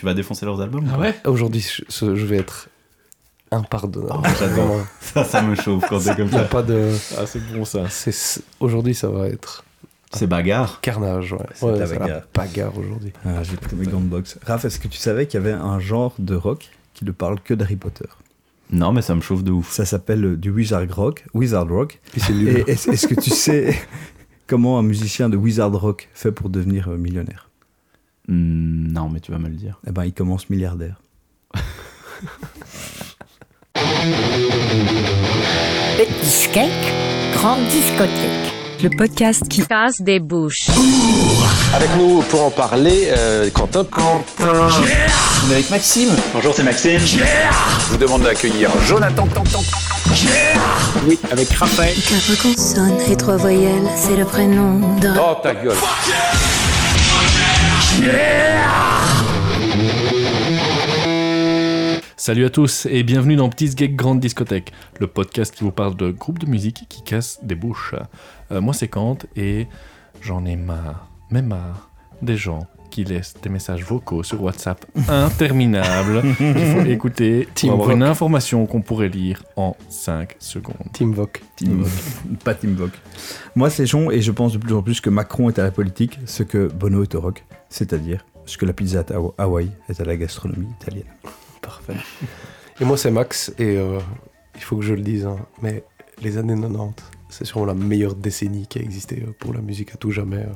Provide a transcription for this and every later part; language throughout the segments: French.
Tu vas défoncer leurs albums Ah ouais Aujourd'hui, je, vais être impardonnable. Oh, j'adore. Ça, ça me chauffe quand c'est comme Il y a ça. pas de. Ah, c'est bon ça. c'est- Aujourd'hui, ça va être C'est bagarre. carnage. Ouais. C'est Ouais, la bagarre. bagarre aujourd'hui. Ah, j'ai pris mes grandes box. Raph, est-ce que tu savais qu'il y avait un genre de rock qui ne parle que d'Harry Potter? Non, mais ça me chauffe de ouf. Ça s'appelle euh, du Wizard Rock. Wizard Rock. Et c'est nul. Et est-ce est-ce que tu sais comment un musicien de Wizard Rock fait pour devenir euh, millionnaire? Hmm, non, mais tu vas me le dire. Eh ben, il commence milliardaire. Petit cake, grande discothèque. Le podcast qui casse des bouches. Avec nous pour en parler, euh, Quentin. On est avec Maxime. Bonjour, c'est Maxime. Je vous demande d'accueillir Jonathan. Oui, avec Raphaël. Quatre consonnes et trois voyelles, c'est le prénom de... Oh ta gueule. Salut à tous et bienvenue dans Petit Geek Grande Discothèque, le podcast qui vous parle de groupes de musique qui cassent des bouches. Euh, moi c'est Kant et j'en ai marre, même marre, des gens qui laissent des messages vocaux sur WhatsApp interminables qu'il faut écouter pour avoir Voc. une information qu'on pourrait lire en 5 secondes. Team Voc. Team Vogue. Pas Team Vogue. Moi, c'est Jean et je pense de plus en plus que Macron est à la politique ce que Bono est au rock, c'est-à-dire ce que la pizza à Hawa- Hawaï est à la gastronomie italienne. Parfait. Et moi, c'est Max, et euh, il faut que je le dise, hein, mais les années 90, c'est sûrement la meilleure décennie qui a existé euh, pour la musique à tout jamais. euh.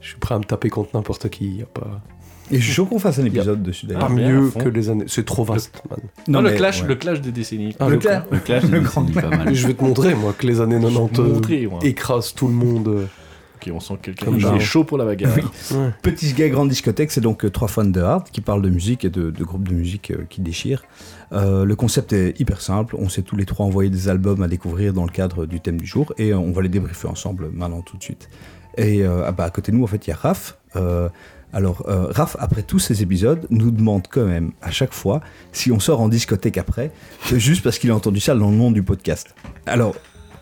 Je suis prêt à me taper contre n'importe qui, y a pas, Et je suis chaud qu'on fasse un épisode dessus pas d'ailleurs. Ah, bien, mieux que les années. C'est trop vaste, man. Non, Ah, le, mais- clash, ouais. le clash des décennies. Ah, le le clash. Le clash, Le c'est grand pas mal. Je vais te montrer, moi, que les années 90 Je vais euh, te montrer, moi. écrasent tout le monde. On sent quelqu'un qui est chaud pour la bagarre. Ouais. Petit gars grande discothèque, c'est donc euh, trois fans de hard qui parlent de musique et de, de groupes de musique euh, qui déchirent. Euh, le concept est hyper simple. On s'est tous les trois envoyé des albums à découvrir dans le cadre du thème du jour et on va les débriefer ensemble maintenant tout de suite. Et euh, ah bah, à côté de nous, en fait, il y a Raph. Euh, alors, euh, Raph, après tous ces épisodes, nous demande quand même à chaque fois si on sort en discothèque après, c'est juste parce qu'il a entendu ça dans le nom du podcast. Alors,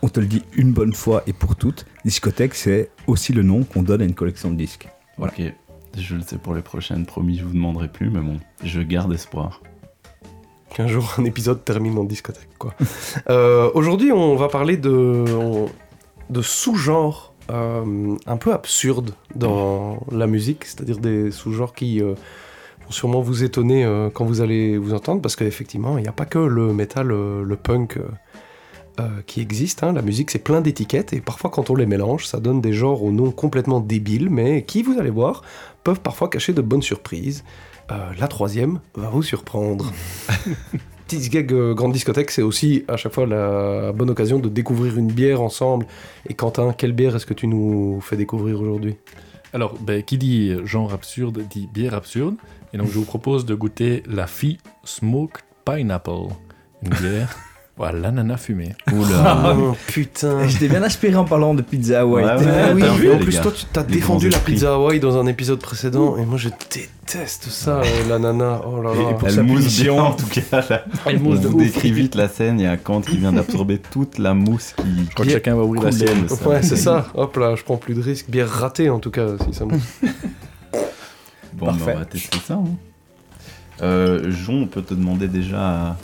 on te le dit une bonne fois et pour toutes, discothèque, c'est aussi le nom qu'on donne à une collection de disques. Voilà. Ok, je le sais pour les prochaines, promis, je vous demanderai plus, mais bon, je garde espoir. Qu'un jour un épisode termine en discothèque, quoi. Euh, Aujourd'hui, on va parler de, de sous-genres euh, un peu absurdes dans la musique, c'est-à-dire des sous-genres qui euh, vont sûrement vous étonner euh, quand vous allez vous entendre, parce qu'effectivement, il n'y a pas que le métal, euh, le punk. Euh, qui existe, hein. la musique c'est plein d'étiquettes et parfois quand on les mélange ça donne des genres aux noms complètement débiles mais qui vous allez voir peuvent parfois cacher de bonnes surprises. Euh, la troisième va vous surprendre. Petite gag euh, grande discothèque, c'est aussi à chaque fois la bonne occasion de découvrir une bière ensemble. Et Quentin, quelle bière est-ce que tu nous fais découvrir aujourd'hui? Alors, ben, qui dit genre absurde dit bière absurde. Et donc, je vous propose de goûter la Fie Smoked Pineapple. Une bière, voilà, l'ananas fumé. Oula. Oh putain Je t'ai bien inspiré en parlant de pizza Hawaii. Ouais, ouais, Ah oui. vu, en plus, gars. toi, tu t'as défendu la pizza Hawaii dans un épisode précédent, et moi je déteste ça, euh, l'ananas. Oh là là. Et pour Elle sa mousse bien en tout cas. Là. Elle On mousse de vous ouf. décrit vite la scène, il y a Kant qui vient d'absorber toute la mousse qui. Je crois que chacun va ouvrir la de- Ouais, c'est ça. Hop là, je prends plus de risques. Bière ratée en tout cas, si ça me. Bon, Parfait. bah, on va tester ça. hein. Euh, Jon, on peut te demander déjà à,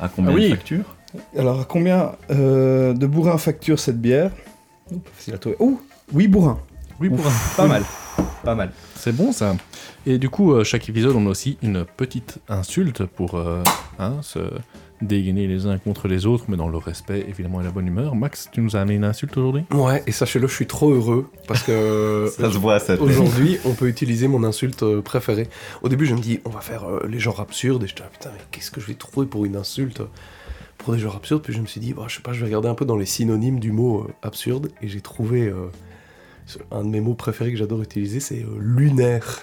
à combien Ah oui. de factures? Alors, à combien euh, de bourrins facture cette bière? Ouh, pas facile à trouver. Ouh, oui, bourrins. Oui, pour un- Pas mal. Pas mal. C'est bon ça. Et du coup, euh, chaque épisode, on a aussi une petite insulte pour euh, hein, se dégainer les uns contre les autres, mais dans le respect évidemment et la bonne humeur. Max, tu nous as amené une insulte aujourd'hui? Ouais, et sachez-le, je suis trop heureux parce que Ça se voit à cette aujourd'hui, on peut utiliser mon insulte préférée. Au début, je me dis, on va faire euh, les genres absurdes, et je dis, ah, putain, mais qu'est-ce que je vais trouver pour une insulte? euh, pour des genres absurdes Puis je me suis dit, bah, je sais pas, je vais regarder un peu dans les synonymes du mot euh, absurde, et j'ai trouvé euh, un de mes mots préférés que j'adore utiliser, c'est euh, lunaire.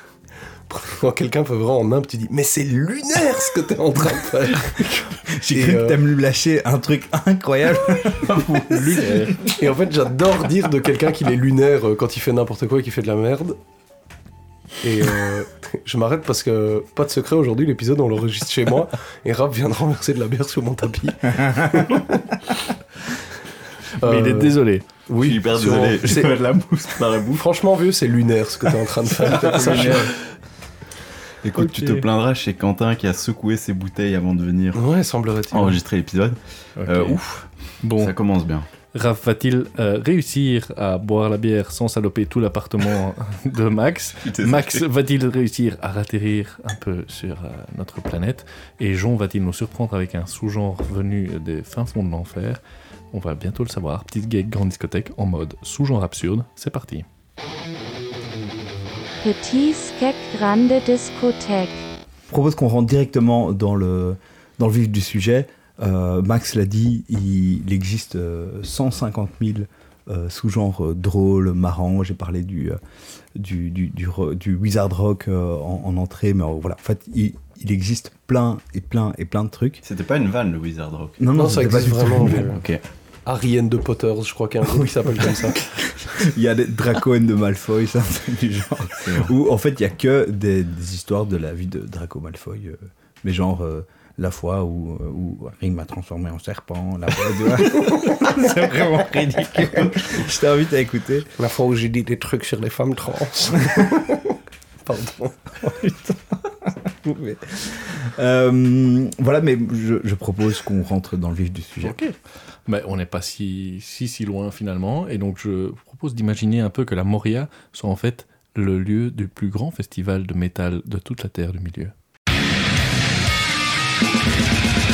Quand quelqu'un peut vraiment en nimp, tu dis, mais c'est lunaire ce que t'es en train de faire J'ai cru que t'aimes lui lâcher un truc incroyable. Lunaire. Et en fait, j'adore dire de quelqu'un qu'il est lunaire quand il fait n'importe quoi et qu'il fait de la merde. Et euh, je m'arrête parce que, pas de secret, aujourd'hui, l'épisode, on l'enregistre chez moi et Rap vient de renverser de la bière sur mon tapis. Mais il est Euh, désolé. Oui, je suis hyper sûrement. désolé. C'est- de la mousse par la bouche. Franchement, vieux, c'est lunaire ce que t'es en train de faire. Sache- Écoute, tu te plaindras chez Quentin qui a secoué ses bouteilles avant de venir Ouais, semblerait-il. enregistrer l'épisode. Euh, ouf, Bon, ça commence bien. Raph va-t-il euh, réussir à boire la bière sans saloper tout l'appartement de Max Max va-t-il réussir à ratterrir un peu sur euh, notre planète Et Jean va-t-il nous surprendre avec un sous-genre venu des fins fonds de l'enfer? On va bientôt le savoir. Petite gag grande discothèque en mode sous-genre absurde. C'est parti. Petit Skek Grande Discothèque. Je propose qu'on rentre directement dans le, dans le vif du sujet. Euh, Max l'a dit, il, il existe euh, 150 000 euh, sous-genres euh, drôles, marrants. J'ai parlé du, euh, du, du, du, wizard rock euh, en, en entrée, mais euh, voilà, en fait, il, il existe plein et plein et plein de trucs. C'était pas une vanne le Wizard Rock. Non, Non, ça c'était pas tout vraiment. une vanne. Ok. Ariane de Potters, je crois qu'il y a un groupe qui s'appelle comme ça. Il y a des Draco and de Malfoy, ça, c'est du genre. Où en fait, il y a que des, des histoires de la vie de Draco Malfoy. euh, mais genre, euh, la fois où, euh, où Ring m'a transformé en serpent, la fois où- C'est vraiment ridicule. Je t'invite à écouter. La fois où j'ai dit des trucs sur les femmes trans. Pardon. Mais, euh, voilà, mais je, je propose qu'on rentre dans le vif du sujet. Ok. Mais on n'est pas si, si si loin finalement. Et donc je vous propose d'imaginer un peu que la Moria soit en fait le lieu du plus grand festival de métal de toute la Terre du Milieu. I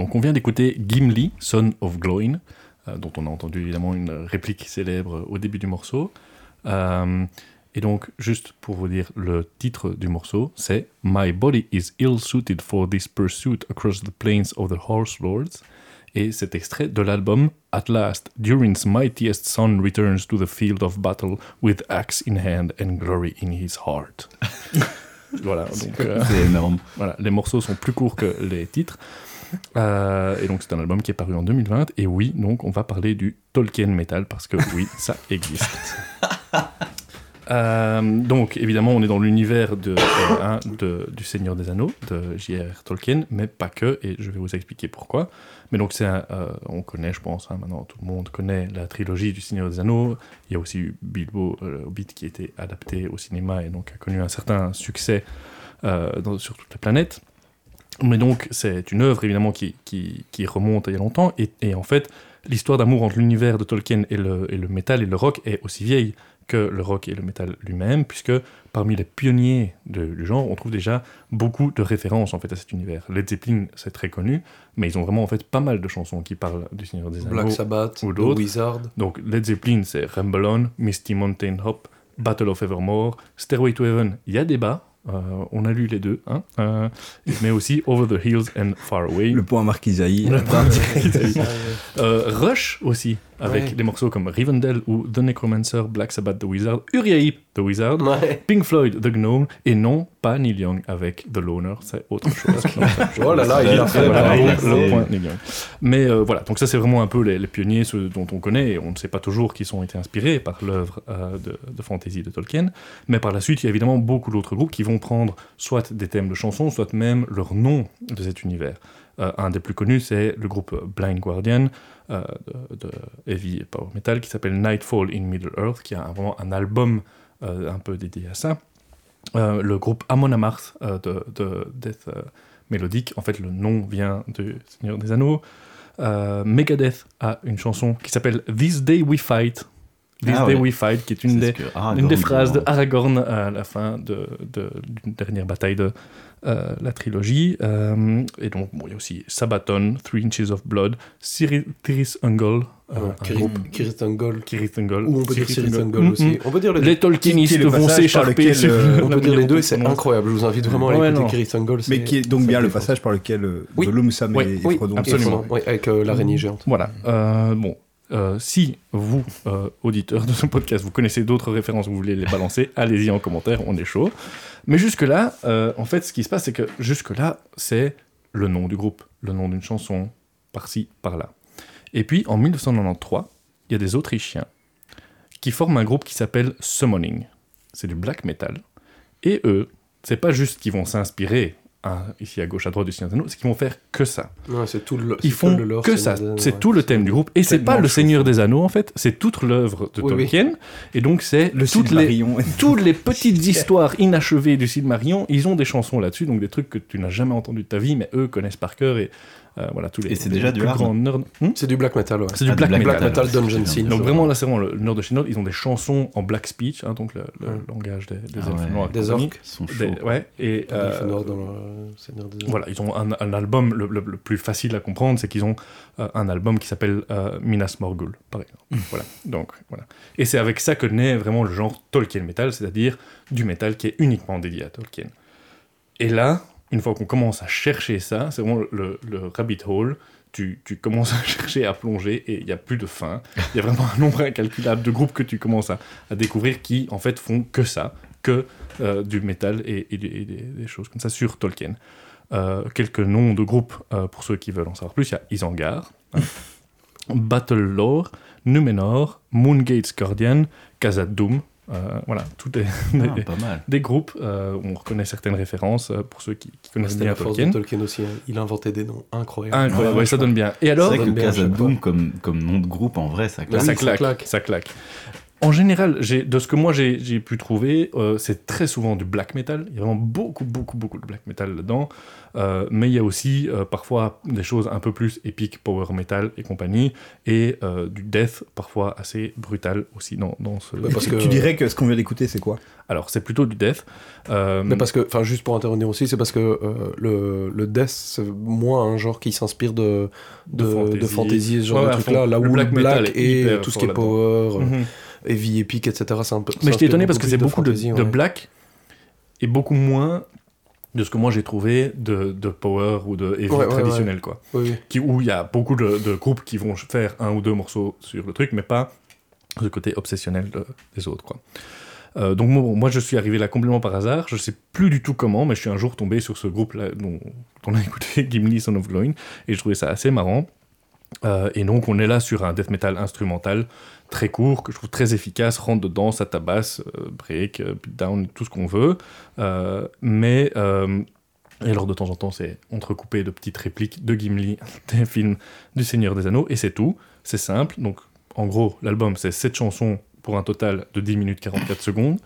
donc on vient d'écouter Gimli, Son of Gloin, euh, dont on a entendu évidemment une réplique célèbre au début du morceau. Euh, et donc, juste pour vous dire, le titre du morceau, c'est My body is ill suited for this pursuit across the plains of the Horse Lords. Et c'est extrait de l'album At last, Durin's mightiest son returns to the field of battle with axe in hand and glory in his heart. voilà, donc. euh, C'est énorme. voilà, les morceaux sont plus courts que les titres. Euh, et donc c'est un album qui est paru en 2020. Et oui, donc on va parler du Tolkien Metal parce que oui, ça existe. Euh, donc évidemment, on est dans l'univers de, euh, hein, de- du Seigneur des Anneaux de J.R.R. Tolkien, mais pas que. Et je vais vous expliquer pourquoi. Mais donc c'est, euh, on connaît, je pense, hein, maintenant tout le monde connaît la trilogie du Seigneur des Anneaux. Il y a aussi eu Bilbo Hobbit qui a été adapté au cinéma et donc a connu un certain succès dans- sur toute la planète. Mais donc, c'est une œuvre évidemment qui, qui, qui remonte à il y a longtemps. Et, et en fait, l'histoire d'amour entre l'univers de Tolkien et le, et le métal et le rock est aussi vieille que le rock et le métal lui-même, puisque parmi les pionniers de- du genre, on trouve déjà beaucoup de références en fait à cet univers. Led Zeppelin, c'est très connu, mais ils ont vraiment en fait pas mal de chansons qui parlent du Seigneur des Anneaux. Black Sabbath, ou The d'autres. Wizard. Donc Led Zeppelin, c'est Rumble On, Misty Mountain Hop, Battle of Evermore, Stairway to Heaven. Il y a débat, euh, on a lu les deux, hein, euh, mais aussi Over the Hills and Far Away. Le point Marc Isaïe. Le point Euh, Rush aussi, avec Ouais. des morceaux comme Rivendell ou The Necromancer, Black Sabbath, The Wizard, Uriah Heep, The Wizard, Ouais. Pink Floyd, The Gnome, et non, pas Neil Young avec The Loner, c'est autre chose. Non, Oh là là, il a fait, Voilà, le point Neil Young. Mais euh, voilà, donc ça c'est vraiment un peu les, les pionniers, ceux dont on connaît, et on ne sait pas toujours qui sont été inspirés par l'œuvre euh, de, de fantasy de Tolkien. Mais par la suite, il y a évidemment beaucoup d'autres groupes qui vont prendre soit des thèmes de chansons, soit même leur nom de cet univers. Euh, un des plus connus, c'est le groupe Blind Guardian euh, de, de heavy et power metal qui s'appelle Nightfall in Middle Earth, qui a un- vraiment un album euh, un peu dédié à ça. Le groupe Amon Amarth de, de death mélodique, en fait le nom vient du Seigneur des Anneaux. Megadeth a une chanson qui s'appelle This Day We Fight, This Ah Day ouais. We Fight, qui est une des, une phrases de demande. Aragorn à la fin de, de- d'une dernière bataille de euh, la trilogie. Euh, et donc, bon, il y a aussi Sabaton, Three Inches of Blood, Ciri- Tiris Ungle, euh, Ouais, un Kirit- groupe- Kirit Ungol. Kirit Ungle. Ou on peut dire Cyril Ungle. Ungol Mm, aussi. mm. On peut dire les Les Tolkienistes vont sur euh, On peut dire les deux et c'est incroyable. Je vous invite vraiment à Ouais, écouter non. Kirit Ungol. Mais qui est donc bien le passage par lequel Oui. Gollum, Sam Oui, et, et Oui, Frodon absolument. Oui, avec l'araignée géante. Voilà. Bon, euh, si vous, euh, auditeurs de ce podcast, vous connaissez d'autres références, vous voulez les balancer, allez-y en commentaire, on est chaud. Mais jusque-là, euh, en fait, ce qui se passe, c'est que jusque-là, c'est le nom du groupe, le nom d'une chanson, par-ci, par-là. Et puis, en 1993, il y a des Autrichiens qui forment un groupe qui s'appelle Summoning. C'est du black metal. Et eux, c'est pas juste qu'ils vont s'inspirer, ici à gauche, à droite du Seigneur des Anneaux, c'est qu'ils vont faire que ça. C'est tout le. Ils font le lore, que c'est ça. C'est ouais, tout le thème du groupe. Et c'est pas le. Seigneur des Anneaux, en fait. C'est toute l'œuvre de Oui, oui. Tolkien. Et donc, c'est Le toutes les, Silmarillion. toutes les petites histoires inachevées du Silmarillion. Ils ont des chansons là-dessus, donc des trucs que tu n'as jamais entendu de ta vie, mais eux connaissent par cœur. Et euh, voilà, tous les, Et c'est déjà du hard nerds. Hmm C'est du black metal, ouais. c'est du Ah, black, du metal. Black metal Dungeon. Scene. Donc vraiment là c'est vraiment le, nord de chez Nord, ils ont des chansons en black speech, hein, donc le, le Ouais. langage des, des Ah ouais. Des orques. Ils sont Des- chauds. ouais, et euh, dans le Seigneur des voilà, ils ont un, un album, le, le- le plus facile à comprendre, c'est qu'ils ont euh, un album qui s'appelle euh, Minas Morgul, par exemple. voilà, donc voilà. Et c'est avec ça que naît vraiment le genre Tolkien Metal, c'est-à-dire du métal qui est uniquement dédié à Tolkien. Et là, une fois qu'on commence à chercher ça, c'est vraiment le, le rabbit hole. Tu, tu commences à chercher, à plonger, et il n'y a plus de fin. Il y a vraiment un nombre incalculable de groupes que tu commences à, à découvrir qui, en fait, font que ça, que euh, du métal et, et des- et des, des choses comme ça sur Tolkien. Euh, quelques noms de groupes euh, pour ceux qui veulent en savoir plus. Il y a Isengard, hein, Battle Lore, Numenor, Moongate's Guardian, Khazad Doom. Euh, voilà, tous des, Ah, des- pas mal. des groupes euh, où on reconnaît certaines références euh, pour ceux qui, qui connaissent bien Tolkien. de Tolkien aussi. hein. Il inventait des noms incroyables. Incroyable, Ouais, ouais, ça donne bien. Et C'est alors, vrai que Khazad-dûm comme, comme nom de groupe, en vrai, ça claque. ça, claque. ça claque. En général, de ce que moi j'ai pu trouver, euh, c'est très souvent du black metal. Il y a vraiment beaucoup, beaucoup, beaucoup de black metal dedans. Euh, mais il y a aussi euh, parfois des choses un peu plus épiques, power metal et compagnie, et euh, du death parfois assez brutal aussi dans, dans ce. Parce que- tu dirais que ce qu'on vient d'écouter, c'est quoi? Alors c'est plutôt du death. Euh, Mais parce que, enfin, juste pour intervenir aussi, c'est parce que euh, le, le death, c'est moins un genre qui s'inspire de, de, De fantasy. de fantasy, ce genre Ouais, de à trucs-là, fond. là où Le black black, metal et tout ce qui est power, euh, mhm. Heavy epic, etc. un peu. Mais j'étais étonné parce que c'est beaucoup de, de ouais. black et beaucoup moins de ce que moi j'ai trouvé de, de power ou de heavy Ouais, traditionnel quoi. Oui. Qui, où il y a beaucoup de, groupes qui vont faire un ou deux morceaux sur le truc, mais pas ce côté obsessionnel de- des autres quoi. Euh, donc moi, moi, je suis arrivé là complètement par hasard, je sais plus du tout comment, mais je suis un jour tombé sur ce groupe là dont on a écouté Gimli Son of Glowing et je trouvais ça assez marrant. Euh, et donc on est là sur un death metal instrumental très court, que je trouve très efficace, rentre dedans, ça tabasse, euh, break, euh, down, tout ce qu'on veut. Euh, mais, et alors de temps en temps, c'est entrecoupé de petites répliques de Gimli des films du Seigneur des Anneaux, et c'est tout. C'est simple. Donc en gros, l'album, c'est 7 chansons pour un total de 10 minutes 44 secondes.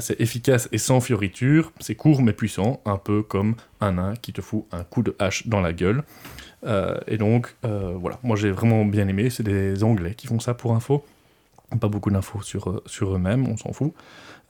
C'est efficace et sans fioriture, c'est court mais puissant, un peu comme un nain qui te fout un coup de hache dans la gueule. Euh, et donc, euh, voilà, moi j'ai vraiment bien aimé, c'est des Anglais qui font ça pour info. Pas beaucoup d'infos sur, euh, sur eux-mêmes, on s'en fout.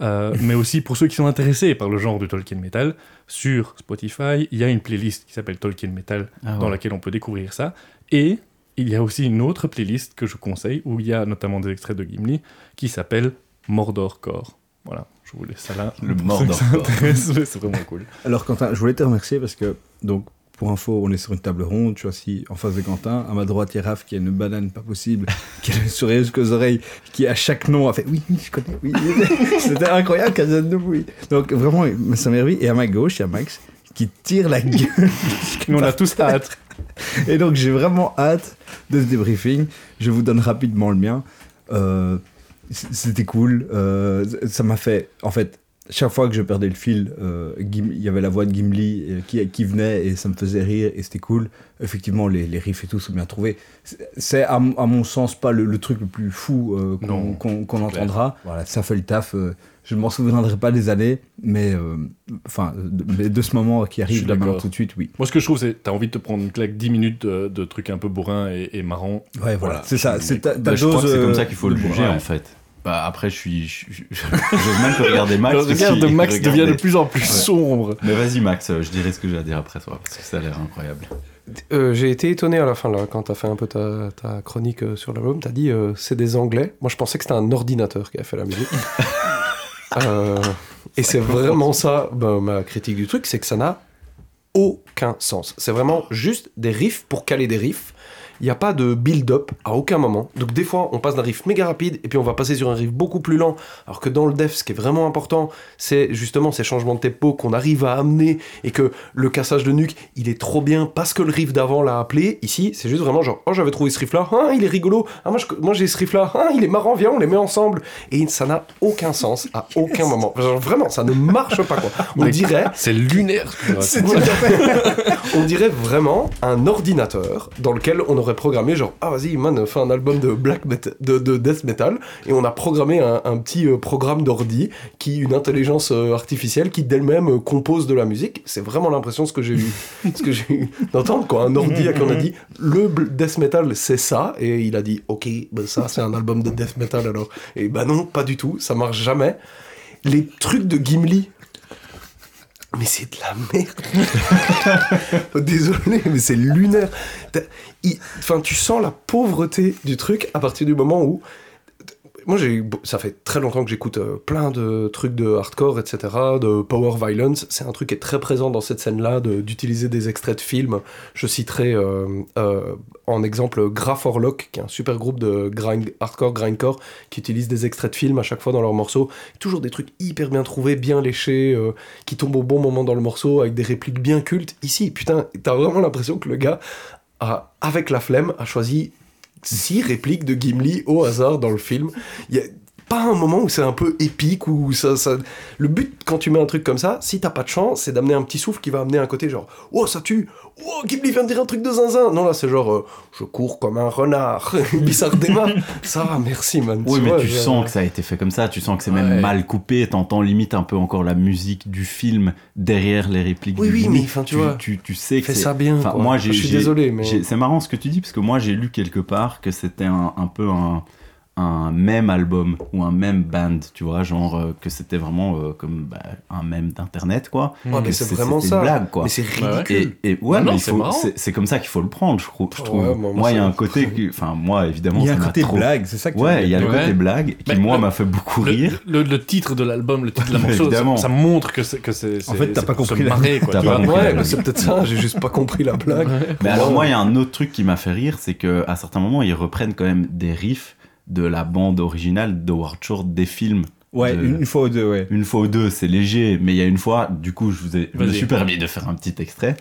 Euh, mais aussi pour ceux qui sont intéressés par le genre du Tolkien Metal, sur Spotify, il y a une playlist qui s'appelle Tolkien Metal Ah dans laquelle on peut découvrir ça. Et il y a aussi une autre playlist que je conseille, où il y a notamment des extraits de Gimli, qui s'appelle Mordor Core. Voilà, je vous laisse ça là. Le Mordor ça Core. c'est vraiment cool. Alors Quentin, je voulais te remercier parce que, donc, pour info, on est sur une table ronde, je suis assis en face de Quentin, à ma droite, il y a Raph qui a une banane pas possible, qui a le sourire jusqu'aux oreilles, qui à chaque nom a fait « oui, oui, je connais, oui. C'était incroyable, Kazan oui. Donc vraiment, ça m'énerve. Et à ma gauche, il y a Max qui tire la gueule. Nous, on a tous hâte. Et donc j'ai vraiment hâte de ce débriefing. Je vous donne rapidement le mien. Euh, C'était cool. Euh, ça m'a fait, en fait, chaque fois que je perdais le fil, euh, il y avait la voix de Gimli euh, qui, qui venait et ça me faisait rire et c'était cool. Effectivement, les, les riffs et tout sont bien trouvés. C'est- à, mon sens pas le, le truc le plus fou euh, qu'on entendra. Voilà, ça fait le taf. je ne m'en souviendrai pas des années, mais enfin de, ce moment qui arrive là tout de suite, oui. Moi, ce que je trouve, c'est t'as envie de te prendre une claque 10 minutes de, de trucs un peu bourrins et, et marrants. Ouais, voilà, c'est ça. C'est que comme ça qu'il faut le juger bourrin. en fait. Bah, après, je suis. J'ose même plus regarder Max. le parce regard de Max devient de plus en plus Ouais. sombre. Mais vas-y, Max, euh, je dirai ce que j'ai à dire après toi, parce que ça a l'air incroyable. Euh, J'ai été étonné à la fin, là, quand t'as fait un peu ta, ta chronique euh, sur l'album. T'as dit euh, c'est des Anglais. Moi, je pensais que c'était un ordinateur qui a fait la musique. Euh, et c'est vraiment ça, ben, ma critique du truc, c'est que ça n'a aucun sens. C'est vraiment juste des riffs pour caler des riffs. Il n'y a pas de build-up à aucun moment. Donc des fois, on passe d'un riff méga rapide et puis on va passer sur un riff beaucoup plus lent. Alors que dans le def, ce qui est vraiment important, c'est justement ces changements de tempo qu'on arrive à amener et que le cassage de nuque, il est trop bien parce que le riff d'avant l'a appelé. Ici, c'est juste vraiment genre, oh j'avais trouvé ce riff-là, ah, il est rigolo, ah, moi, j'ai ce riff-là, ah, il est marrant, viens, on les met ensemble. Et ça n'a aucun sens à aucun moment. Genre, vraiment, ça ne marche pas quoi. On dirait C'est lunaire. ce on dirait vraiment un ordinateur dans lequel on aurait programmé genre ah vas-y man fais un album de black de, de death metal. Et on a programmé un, petit euh, programme d'ordi qui une intelligence euh, artificielle qui d'elle-même euh, compose de la musique. C'est vraiment l'impression ce que j'ai eu ce que j'ai eu d'entendre quoi. Un ordi à qui on a dit le death metal c'est ça. Et il a dit ok ben ça c'est un album de death metal alors. Et bah non pas du tout ça marche jamais. Les trucs de Gimli mais c'est de la merde. Désolé, mais c'est lunaire. Enfin, tu sens la pauvreté du truc à partir du moment où. Moi, j'ai, ça fait très longtemps que j'écoute euh, plein de trucs de hardcore, etc., de power violence. C'est un truc qui est très présent dans cette scène-là, d'utiliser des extraits de films. Je citerai euh, euh, en exemple Graph Orlock, qui est un super groupe de grind, hardcore, grindcore, qui utilise des extraits de films à chaque fois dans leurs morceaux. Toujours des trucs hyper bien trouvés, bien léchés, qui tombent au bon moment dans le morceau, avec des répliques bien cultes. Ici, putain, t'as vraiment l'impression que le gars, avec la flemme, a choisi six répliques de Gimli au hasard dans le film. Pas un moment où c'est un peu épique, où ça, ça... Le but, quand tu mets un truc comme ça, si t'as pas de chance, c'est d'amener un petit souffle qui va amener un côté genre « Oh, ça tue Oh, Gimli vient de dire un truc de zinzin !» Non, là, c'est genre euh, Je cours comme un renard !» Et puis ça va, merci, man. Oui, mais vois, tu sens que ça a été fait comme ça, tu sens que c'est Ouais. même mal coupé, t'entends limite un peu encore la musique du film derrière les répliques Oui, du oui, mais enfin, tu vois, tu, tu sais que Fais ça bien, quoi. moi, j'ai, Je suis désolé, mais... c'est marrant ce que tu dis parce que moi j'ai lu quelque part que c'était un, un peu un, un même album ou un même band, tu vois, genre euh, que c'était vraiment euh, comme bah, un même d'internet quoi. Ouais, mais c'est c'est- vraiment ça. une blague quoi. Mais c'est Ouais, ouais. ridicule. Et, et ouais, Non, mais non, c'est c'est, c'est comme ça qu'il faut le prendre, je trouve. Ouais, moi, moi, il y a un côté, qui- enfin moi évidemment, Il y a un côté trop- blague, c'est ça que tu Ouais, il y a le Ouais. côté blague qui Mais moi le- m'a fait beaucoup rire. le- le titre de l'album, le titre de la morceau, ça, montre que c'est que c'est. En fait, t'as c'est pas compris la- Ouais, blague. mais c'est peut-être ça, j'ai juste pas compris la blague. Mais alors Ouais. moi, il y a un autre truc qui m'a fait rire, c'est que à certains moments, ils reprennent quand même des riffs de la bande originale de Shore des films. Ouais, de- une, fois ou deux, ouais. Une fois ou deux, c'est léger, mais il y a une fois, du coup, je, vous ai, je me suis permis de faire un petit extrait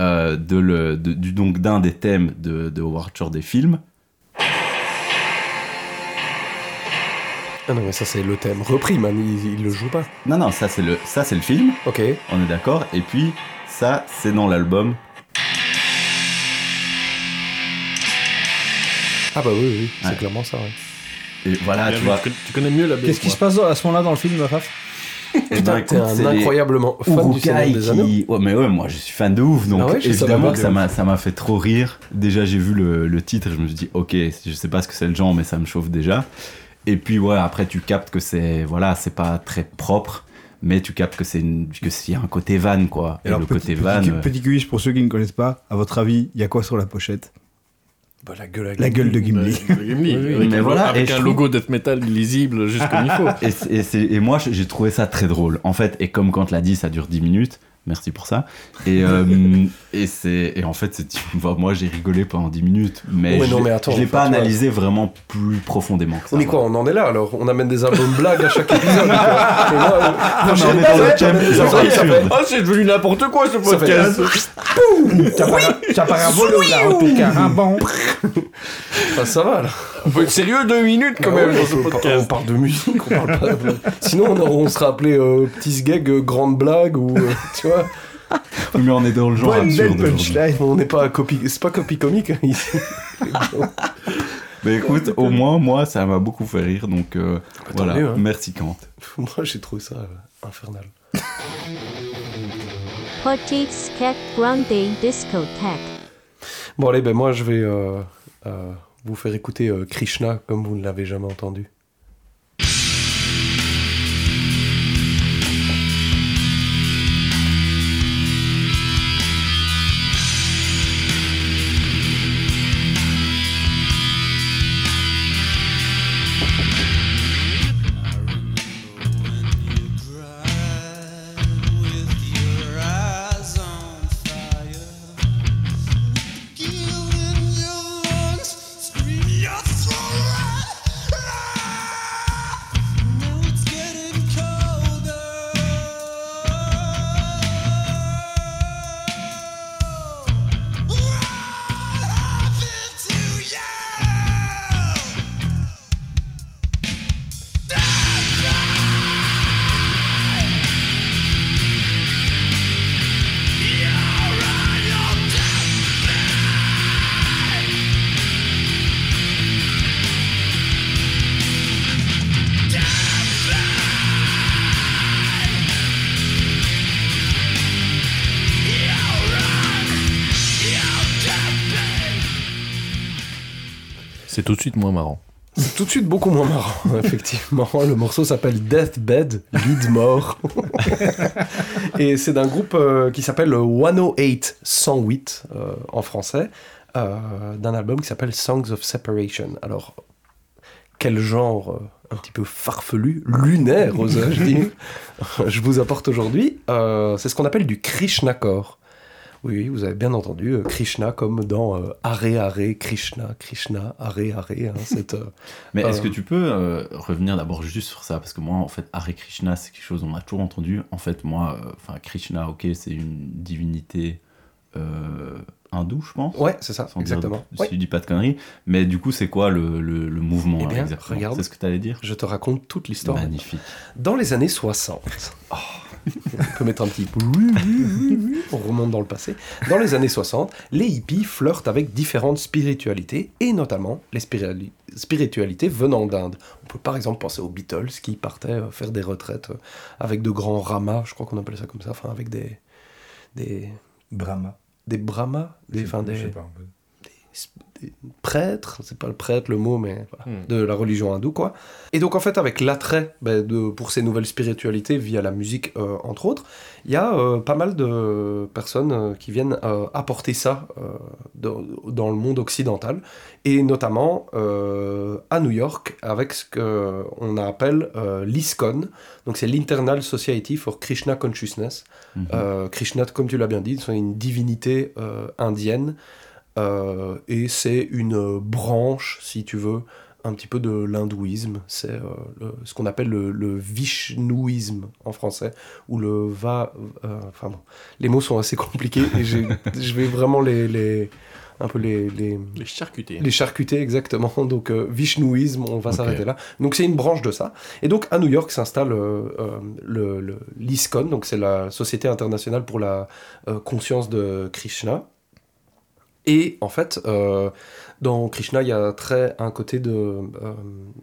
euh, de le, de- du, donc d'un des thèmes de, de Howard Shore des films. Ah non, mais ça, c'est le thème repris, man. Il, il le joue pas. Non, non, ça c'est le, ça c'est le film, Ok. on est d'accord. Et puis ça, c'est dans l'album. Ah bah oui, oui, c'est Ouais. clairement ça, ouais. Et voilà, tu vois. tu, connais- mieux la BO. Qu'est-ce qui se passe à ce moment-là dans le film, Raph eh Putain, ben, t'es écoute, un incroyablement fan du Seigneur des Anneaux. qui... Ouais, mais ouais, moi je suis fan de ouf, donc Ah ouais, évidemment pas que ça m'a, ça m'a fait trop rire. Déjà, j'ai vu le, le titre je me suis dit, ok, je sais pas ce que c'est le genre, mais ça me chauffe déjà. Et puis, ouais, après, tu captes que c'est, voilà, c'est pas très propre, mais tu captes que c'est que s'il y a un côté van, quoi. Et, Alors, le petit, côté petit, van. euh, petit quiz pour ceux qui ne connaissent pas, à votre avis, il y a quoi sur la pochette? Bah, la gueule avec La gueule de Gimli. Oui, mais un, voilà, avec et un logo death metal lisible juste comme il faut. Et, et, moi, j'ai trouvé ça très drôle. En fait, et comme quand l'a dit, ça dure 10 minutes. Merci pour ça. Et, euh, et, c'est, et en fait, c'est, enfin, moi, j'ai rigolé pendant 10 minutes. Mais, Oh, mais je, non, l'ai- pas vois. analysé vraiment plus profondément que ça. On est quoi On en est là alors On amène des albums blagues à chaque épisode. Oh, c'est devenu n'importe quoi ce Ça fait- Ça part à volo, là, en tout cas. hein, bon. Enfin, ça va là. On peut être sérieux deux minutes quand même Ouais, dans ce on, par- on podcast. parle de musique, on parle pas de- Sinon, on, on serait appelé euh, Petit Gag, euh, Grande Blague, ou euh, tu vois. Oui, mais on est dans le genre Bonne absurde belle aujourd'hui. punchline. On n'est pas copie, c'est pas copie comique hein, ici. Mais écoute, au moins, moi, ça m'a beaucoup fait rire. Donc euh, tant voilà, mieux, hein. merci Kant. Moi, j'ai trouvé ça euh, infernal. Bon, allez, ben moi, je vais euh, euh, vous faire écouter euh, Krishna comme vous ne l'avez jamais entendu. C'est tout de suite moins marrant. C'est tout de suite beaucoup moins marrant, effectivement. Le morceau s'appelle Deathbed, lead mort. Et c'est d'un groupe euh, qui s'appelle 108 108 euh, en français, euh, d'un album qui s'appelle Songs of Separation. Alors, quel genre euh, un petit peu farfelu, lunaire, osais-je dire, je vous apporte aujourd'hui. Euh, c'est ce qu'on appelle du Krishnacore. Oui, vous avez bien entendu, euh, Krishna comme dans euh, Hare Hare, Krishna, Krishna, Hare Hare. hein, euh, Mais est-ce que tu peux euh, revenir d'abord juste sur ça? Parce que moi, en fait, Hare Krishna, c'est quelque chose on a toujours entendu. En fait, moi, enfin, Krishna, ok, c'est une divinité hindoue, je pense. Ouais, c'est ça, exactement. Dire. Si je dis pas de conneries. Mais du coup, c'est quoi le, le, le mouvement Eh bien, regarde. C'est ce que tu allais dire? Je te raconte toute l'histoire. Magnifique. Dans les années 60, oh, on peut mettre un petit on remonte dans le passé. Dans les années 60, les hippies flirtent avec différentes spiritualités, et notamment les spiritualités venant d'Inde. On peut par exemple penser aux Beatles qui partaient euh, faire des retraites euh, avec de grands ramas, je crois qu'on appelle ça comme ça, enfin avec des. des, Brahma. des brahmas, des, enfin, Je sais pas. des prêtres, c'est pas le prêtre le mot, mais voilà, Hmm. de la religion hindoue, quoi. Et donc, en fait, avec l'attrait ben, de, pour ces nouvelles spiritualités via la musique, euh, entre autres, il y a euh, pas mal de personnes euh, qui viennent apporter ça dans, dans le monde occidental, et notamment à New York, avec ce qu'on appelle l'ISKCON, donc c'est l'Internal Society for Krishna Consciousness. Mhm. Krishna, comme tu l'as bien dit, c'est une divinité indienne. Euh, et c'est une branche, si tu veux, un petit peu de l'hindouisme. C'est euh, ce qu'on appelle le, le vishnouisme en français, ou le va. euh, Enfin bon, les mots sont assez compliqués et je vais vraiment les, les un peu les, les, Les charcutés. les charcuter exactement. Donc vishnouisme, on va s'arrêter là. Donc c'est une branche de ça. Et donc à New York s'installe le, l'ISKCON, donc c'est la Société internationale pour la conscience de Krishna. Et en fait, euh, dans Krishna, il y a très un côté de... euh,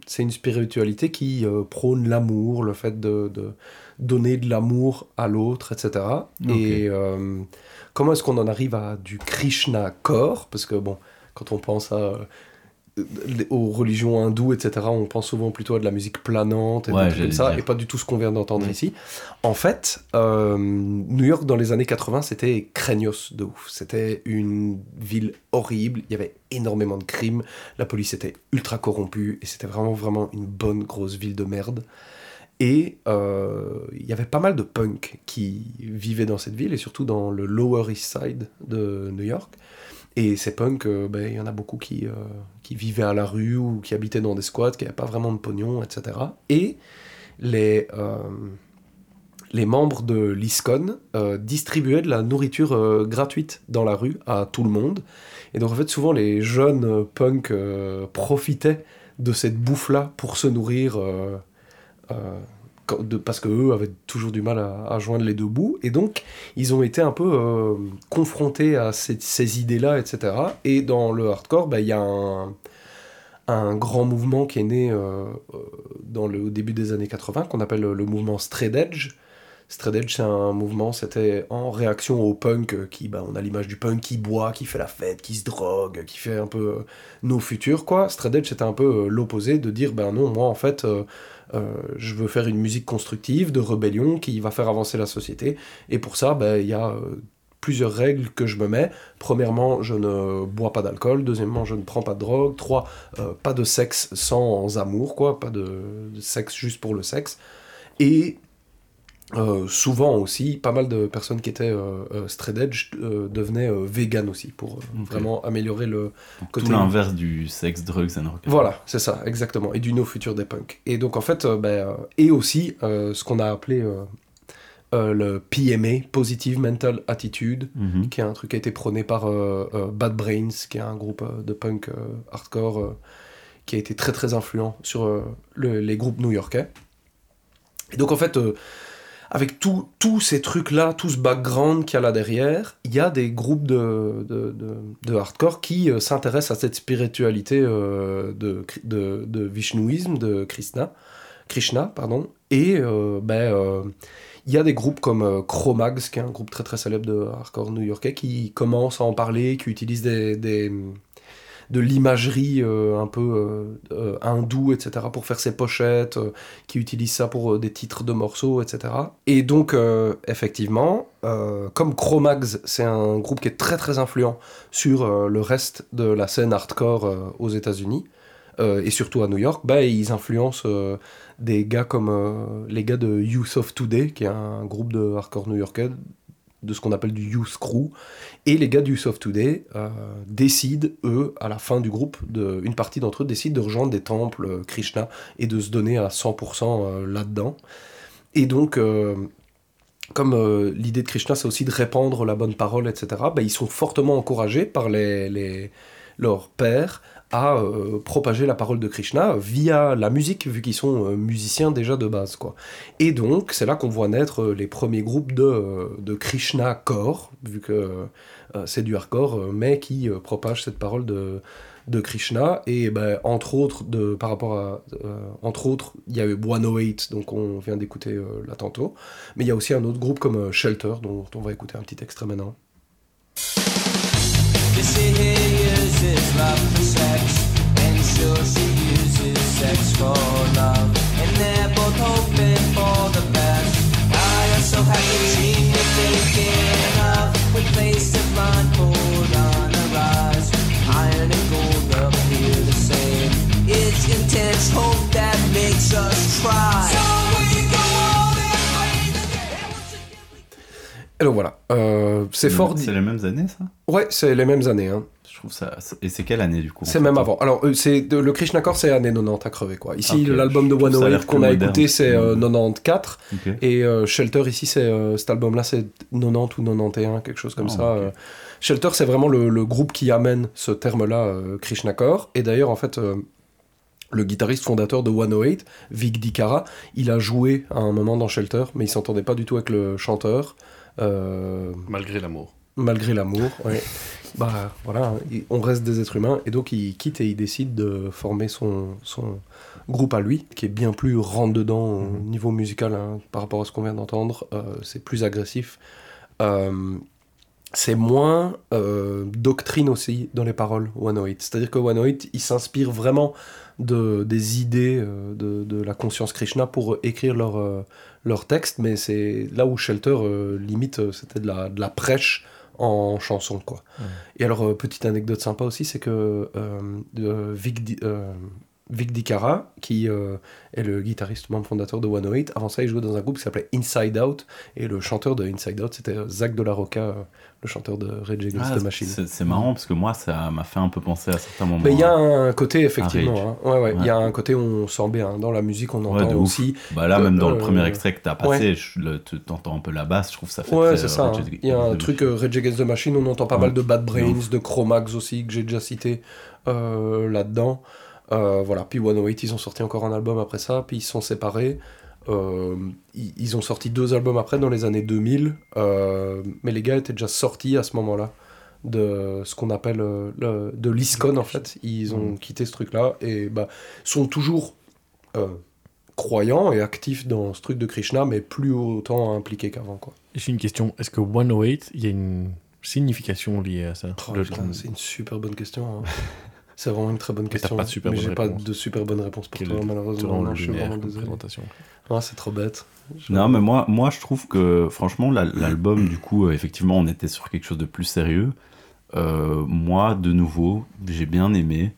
c'est une spiritualité qui euh, prône l'amour, le fait de, de donner de l'amour à l'autre, etc. Et comment est-ce qu'on en arrive à du Krishna corps? Parce que bon, quand on pense à, aux religions hindoues, etc., on pense souvent plutôt à de la musique planante et, Ouais, trucs comme ça, dire. et pas du tout ce qu'on vient d'entendre ici. En fait, euh, New York dans les années 80, c'était craignos de ouf. C'était une ville horrible, il y avait énormément de crimes, la police était ultra corrompue, et c'était vraiment, vraiment une bonne grosse ville de merde. Et euh, il y avait pas mal de punks qui vivaient dans cette ville, et surtout dans le Lower East Side de New York. Et ces punks, euh, ben, il y en a beaucoup qui, euh, qui vivaient à la rue ou qui habitaient dans des squats, qui n'avaient pas vraiment de pognon, etc. Et les, euh, les membres de l'ISCON distribuaient de la nourriture gratuite dans la rue à tout le monde. Et donc en fait souvent les jeunes punks profitaient de cette bouffe-là pour se nourrir. De- parce que eux avaient toujours du mal à, joindre les deux bouts et donc ils ont été un peu euh, confrontés à ces, idées-là, etc. Et dans le hardcore, bah, il y a un, grand mouvement qui est né euh, euh, dans le, au début des années 80 qu'on appelle le mouvement Straight Edge. Straight Edge, c'est un mouvement, c'était en réaction au punk qui, bah, on a l'image du punk qui boit, qui fait la fête, qui se drogue, qui fait un peu nos futurs, quoi. Straight Edge, c'était un peu l'opposé de dire, ben non, moi, en fait, je veux faire une musique constructive, de rébellion, qui va faire avancer la société. Et pour ça, ben, il y a euh, plusieurs règles que je me mets. Premièrement, je ne bois pas d'alcool. Deuxièmement, je ne prends pas de drogue. Trois, euh, pas de sexe sans amour, quoi. Pas de sexe juste pour le sexe. Et euh, souvent aussi, pas mal de personnes qui étaient euh, euh, straight edge euh, devenaient vegan aussi pour vraiment améliorer le côté. Tout l'inverse du sexe, drugs and rock. Voilà, c'est ça, exactement. Et du no futur des punks. Et donc en fait, ben, et aussi ce qu'on a appelé le PMA, Positive Mental Attitude, Mhm. qui est un truc qui a été prôné par Bad Brains, qui est un groupe de punk hardcore qui a été très très influent sur le- les groupes new-yorkais. Et donc en fait, avec tout- tous ces trucs-là, tout ce background qu'il y a là derrière, il y a des groupes de, hardcore qui euh, s'intéressent à cette spiritualité euh, de, de, de Vishnouisme, de Krishna, Krishna pardon. et euh, ben, il y a des groupes comme Chromags, qui est un groupe très très célèbre de hardcore new-yorkais, qui commencent à en parler, qui utilisent des- de l'imagerie euh, un peu euh, euh, hindoue, etc., pour faire ses pochettes, qui utilisent ça pour des titres de morceaux, etc. Et donc, effectivement, comme Chromags, c'est un groupe qui est très très influent sur le reste de la scène hardcore aux États-Unis, et surtout à New York, bah, ils influencent des gars comme les gars de Youth of Today, qui est un groupe de hardcore new-yorkais, de ce qu'on appelle du Youth Crew. Et les gars du Youth of Today euh, décident, eux, à la fin du groupe, de, une partie d'entre eux décide de rejoindre des temples euh, Krishna et de se donner à 100% euh, là-dedans. Et donc, comme l'idée de Krishna, c'est aussi de répandre la bonne parole, etc., bah, ils sont fortement encouragés par les- leurs pères à euh, propager la parole de Krishna via la musique, vu qu'ils sont euh, musiciens déjà de base. Quoi. Et donc, c'est là qu'on voit naître euh, les premiers groupes de, Krishna Core, vu que c'est du hardcore, mais qui propagent cette parole de, Krishna. Et ben, entre autres, de, par rapport à. entre autres, il y a eu 108, donc on vient d'écouter là tantôt. Mais il y a aussi un autre groupe comme Shelter, dont on va écouter un petit extrait maintenant. Sure she uses sex for love, and they're both hoping for the best. I am so happy dream you're thinking of, with place of blindfold on a rise. Iron and gold appear the same. It's intense hope that makes us try. Donc voilà, euh, c'est fort. C'est les mêmes années, ça? Ouais, c'est les mêmes années. Hein. Je trouve ça. Et c'est quelle année, du coup C'est même avant. Alors, euh, c'est de- le Krishna Core, c'est année 90 à crever, quoi. Ici, l'album de je trouve ça a 108 l'air qu'on a moderne. écouté, c'est euh, 94. Ok. Et euh, Shelter, ici, c'est euh, cet album-là, c'est 90 ou 91, quelque chose comme Ah, ça. euh. Shelter, c'est vraiment le, le groupe qui amène ce terme-là, euh, Krishna Core. Et d'ailleurs, en fait, euh, le guitariste fondateur de 108, Vic Dikara, il a joué à un moment dans Shelter, mais il s'entendait pas du tout avec le chanteur. Euh, Malgré l'amour. malgré l'amour, ouais. Bah voilà, il- on reste des êtres humains et donc il quitte et il décide de former son, son groupe à lui, qui est bien plus rentre dedans au niveau musical hein, par rapport à ce qu'on vient d'entendre. Euh, c'est plus agressif. Euh, c'est moins euh, doctrine aussi dans les paroles 108. C'est-à-dire que 108, il s'inspire vraiment de, des idées de, de la conscience Krishna pour écrire leur, leur texte, mais c'est là où Shelter, limite, c'était de la, de la prêche en chanson, quoi. Et alors, euh, petite anecdote sympa aussi, c'est que euh, Vic, Di- euh, Vic Dicara, qui euh, est le guitariste membre fondateur de 108. Avant ça, il jouait dans un groupe qui s'appelait Inside Out, et le chanteur de Inside Out, c'était euh, Zach de la Rocca, euh, le chanteur de Rage Against Ah, the Machine. c'est marrant parce que moi, ça m'a fait un peu penser à certains moments. Mais il y a un côté, effectivement, hein. ouais, ouais, il y a un côté où on sent bien. Dans la musique, on entend aussi. Bah là, que, même dans le euh, premier extrait que t'as passé, tu entends un peu la basse, je trouve ça fait Ouais, c'est euh, ça. Hein. Il y a un truc euh, Rage Against the Machine, on entend pas mal de Bad Brains, de Chromax aussi, que j'ai déjà cité euh, là-dedans. Euh, voilà, puis 108, ils ont sorti encore un album après ça, puis ils se sont séparés. Euh, ils, ils ont sorti deux albums après, dans les années 2000, euh, mais les gars étaient déjà sortis à ce moment-là de ce qu'on appelle le- de l'ISCON en fait. Ils ont quitté ce truc-là et bah, sont toujours croyants et actifs dans ce truc de Krishna, mais plus autant impliqués qu'avant. quoi. J'ai une question. Est-ce que 108, il y a une signification liée à ça? Oh, c'est une super bonne question. hein. c'est vraiment une très bonne question. pas de super mais j'ai pas de super bonne réponse pour toi, malheureusement. Non, je suis vraiment désolé. Ah, c'est trop bête. Je- Non, mais moi, moi, je trouve que, franchement, la- l'album, du coup, euh, effectivement, on était sur quelque chose de plus sérieux. Euh, moi, de nouveau, j'ai bien aimé,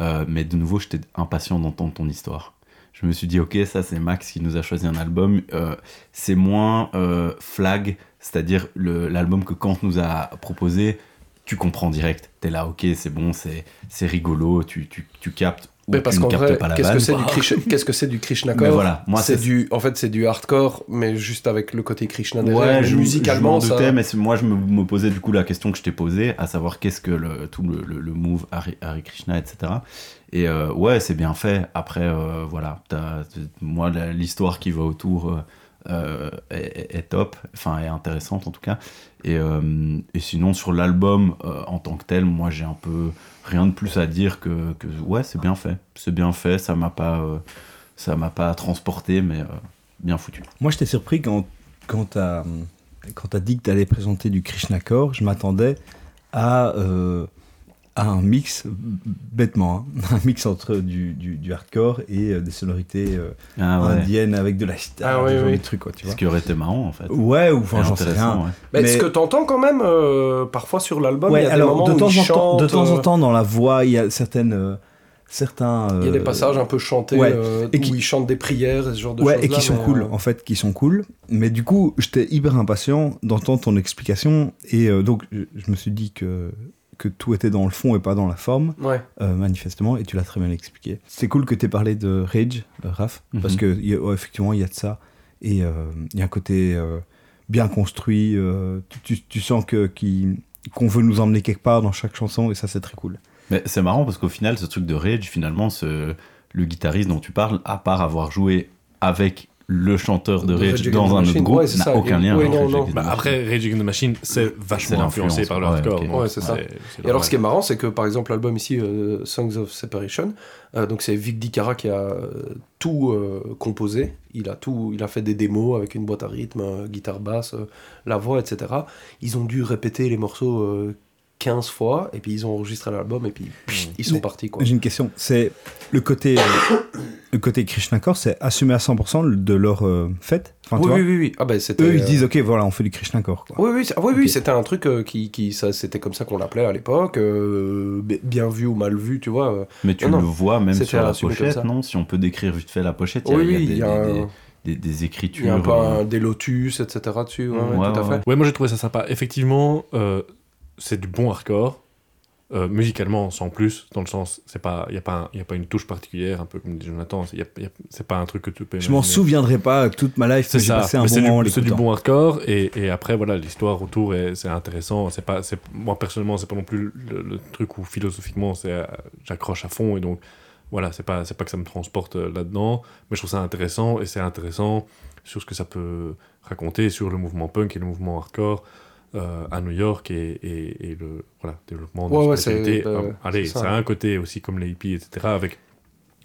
euh, mais de nouveau, j'étais impatient d'entendre ton histoire. Je me suis dit, ok, ça, c'est Max qui nous a choisi un album. Euh, c'est moins euh, flag, c'est-à-dire l'album que Kant nous a proposé, tu comprends direct. T'es là, ok, c'est bon, c'est c'est rigolo, tu, tu, tu captes. Mais parce qu'en vrai, pas la qu'est-ce que c'est du, Krish- qu'est-ce que c'est du Krishna Mais voilà, moi, c'est du, en fait, c'est du hardcore, mais juste avec le côté Krishna derrière. Ouais, je, musicalement, je ça. mais moi je me, me posais du coup la question que je t'ai posée, à savoir qu'est-ce que le, tout le, le, le move Hare, Hare Krishna, etc. Et euh, ouais, c'est bien fait. Après, euh, voilà, moi l'histoire qui va autour euh, euh, est, top, enfin est intéressante en tout cas. Et, euh, sinon sur l'album euh, en tant que tel, moi j'ai un peu rien de plus à dire que, ouais, c'est bien fait, c'est bien fait, ça m'a pas, ça m'a pas transporté, mais bien foutu. Moi, j'étais surpris quand, quand tu as, dit que tu allais présenter du Krishna Core. Je m'attendais à, à un mix, bêtement, hein, un mix entre du, du, du hardcore et euh, des sonorités euh, Ah ouais. indiennes avec de la guitare, Ah oui, ce oui. trucs, quoi, tu Ce vois. qui aurait été marrant en fait. Ouais, ou enfin, j'en sais rien. ouais. Mais, Mais- ce que t'entends quand même, euh, parfois sur l'album, il Ouais, y a des alors moments de où temps, en temps, de chante, temps en temps, dans la voix, il y a certaines, euh, certains. Il y a des passages un peu chantés ouais. euh, Et où qui- ils chantent des prières et ce genre de ouais, choses. et qui sont cool, en fait, qui sont cool. Mais du coup, j'étais hyper impatient d'entendre ton explication. Et euh, donc, je, je me suis dit que, que tout était dans le fond et pas dans la forme, Ouais. euh, manifestement. Et tu l'as très bien expliqué. C'est cool que tu aies parlé de Rage, euh, Raph, parce Mhm. que il y a- ouais, effectivement, il y a de ça. Et euh, il y a un côté euh, bien construit. euh, tu, tu- tu sens que, qu'on veut nous emmener quelque part dans chaque chanson. Et ça, c'est très cool. Mais c'est marrant parce qu'au final, ce truc de Rage, finalement, ce, le guitariste dont tu parles, à part avoir joué avec le chanteur de Rage dans the un autre Machine, groupe, ouais, c'est n'a ça. aucun lien ouais, avec non, Rage non. Bah, Machine. après, Rage Against the Machine, c'est vachement influencé par le hardcore. c'est ça. Et alors, ce qui est marrant, c'est que par exemple, l'album ici, euh, Songs of Separation, euh, donc c'est Vic Dicara qui a euh, tout euh, composé. Il a tout, il a fait des démos avec une boîte à rythme, euh, guitare basse, euh, la voix, etc. Ils ont dû répéter les morceaux euh, 15 fois, et puis ils ont enregistré l'album, et puis pff, ils sont Mais- partis. Quoi. J'ai une question. C'est le côté, le côté Krishna Core, c'est assumé à 100% de leur euh, fête? Enfin, tu Oui, vois, oui, oui, oui. Ah, ben, c'était, Eux, ils euh, disent, ok, voilà, on fait du Krishna Core. quoi. Oui, oui, c'est- ah oui, c'était un truc euh, qui, qui ça, c'était comme ça qu'on l'appelait à l'époque, euh, bi- bien vu ou mal vu, tu vois. euh. Mais tu Non, le vois même sur la pochette, non? Si on peut décrire vite fait la pochette, il y a, Oui, il y a oui, des, il y a des- un- des- des- des écritures. Il y a un peu euh, un- des lotus, etc. dessus, ouais, Ouais, ouais, tout à fait. ouais. Ouais, moi j'ai trouvé ça sympa. Effectivement, euh, c'est du bon hardcore. Euh, musicalement, sans plus, dans le sens, c'est pas, il y a pas, un- y a pas une touche particulière, un peu comme dit Jonathan. C'est pas un truc que tu peux. Je m'en souviendrai pas toute ma life, C'est ça. passé un bon moment en du, c'est du bon hardcore et, et après voilà l'histoire autour est c'est intéressant. C'est pas, c'est moi personnellement c'est pas non plus le, le truc où philosophiquement c'est euh, j'accroche à fond et donc voilà c'est pas c'est pas que ça me transporte euh, là-dedans, mais je trouve ça intéressant et c'est intéressant sur ce que ça peut raconter sur le mouvement punk et le mouvement hardcore. Euh, à New York et, et, et le voilà, développement de Ouais, la ouais, spiritualité. c'est, euh, allez, ça. ça a un côté aussi comme les hippies, etc., avec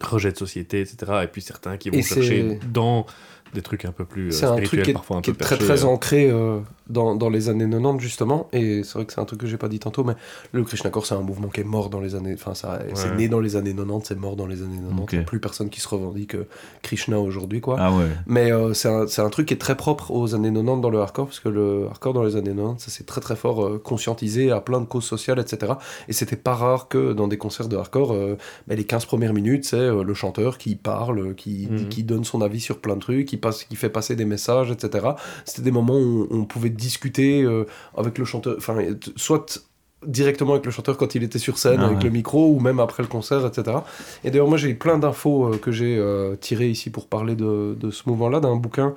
rejet de société, etc., et puis certains qui vont Et chercher dans des trucs un peu plus euh, C'est un truc qui est, parfois un qui peu est très très euh. ancré euh, dans, dans les années 90 justement, et c'est vrai que c'est un truc que j'ai pas dit tantôt, mais le Krishnacore c'est un mouvement qui est mort dans les années, enfin ça, c'est né dans les années 90, c'est mort dans les années 90. Ok. Il y a plus personne qui se revendique Krishna aujourd'hui quoi. Ah ouais. Mais euh, c'est un, c'est un truc qui est très propre aux années 90 dans le hardcore, parce que le hardcore dans les années 90, ça s'est très très fort euh, conscientisé à plein de causes sociales, etc. Et c'était pas rare que dans des concerts de hardcore, euh, bah, les 15 premières minutes, c'est euh, le chanteur qui parle, qui, Mhm. qui donne son avis sur plein de trucs, qui, passe, qui fait passer des messages, etc. C'était des moments où on, pouvait discuter euh, avec le chanteur, enfin, soit directement avec le chanteur quand il était sur scène Ah avec ouais. le micro ou même après le concert etc et d'ailleurs moi j'ai plein d'infos euh, que j'ai euh, tirées ici pour parler de, de ce mouvement là d'un bouquin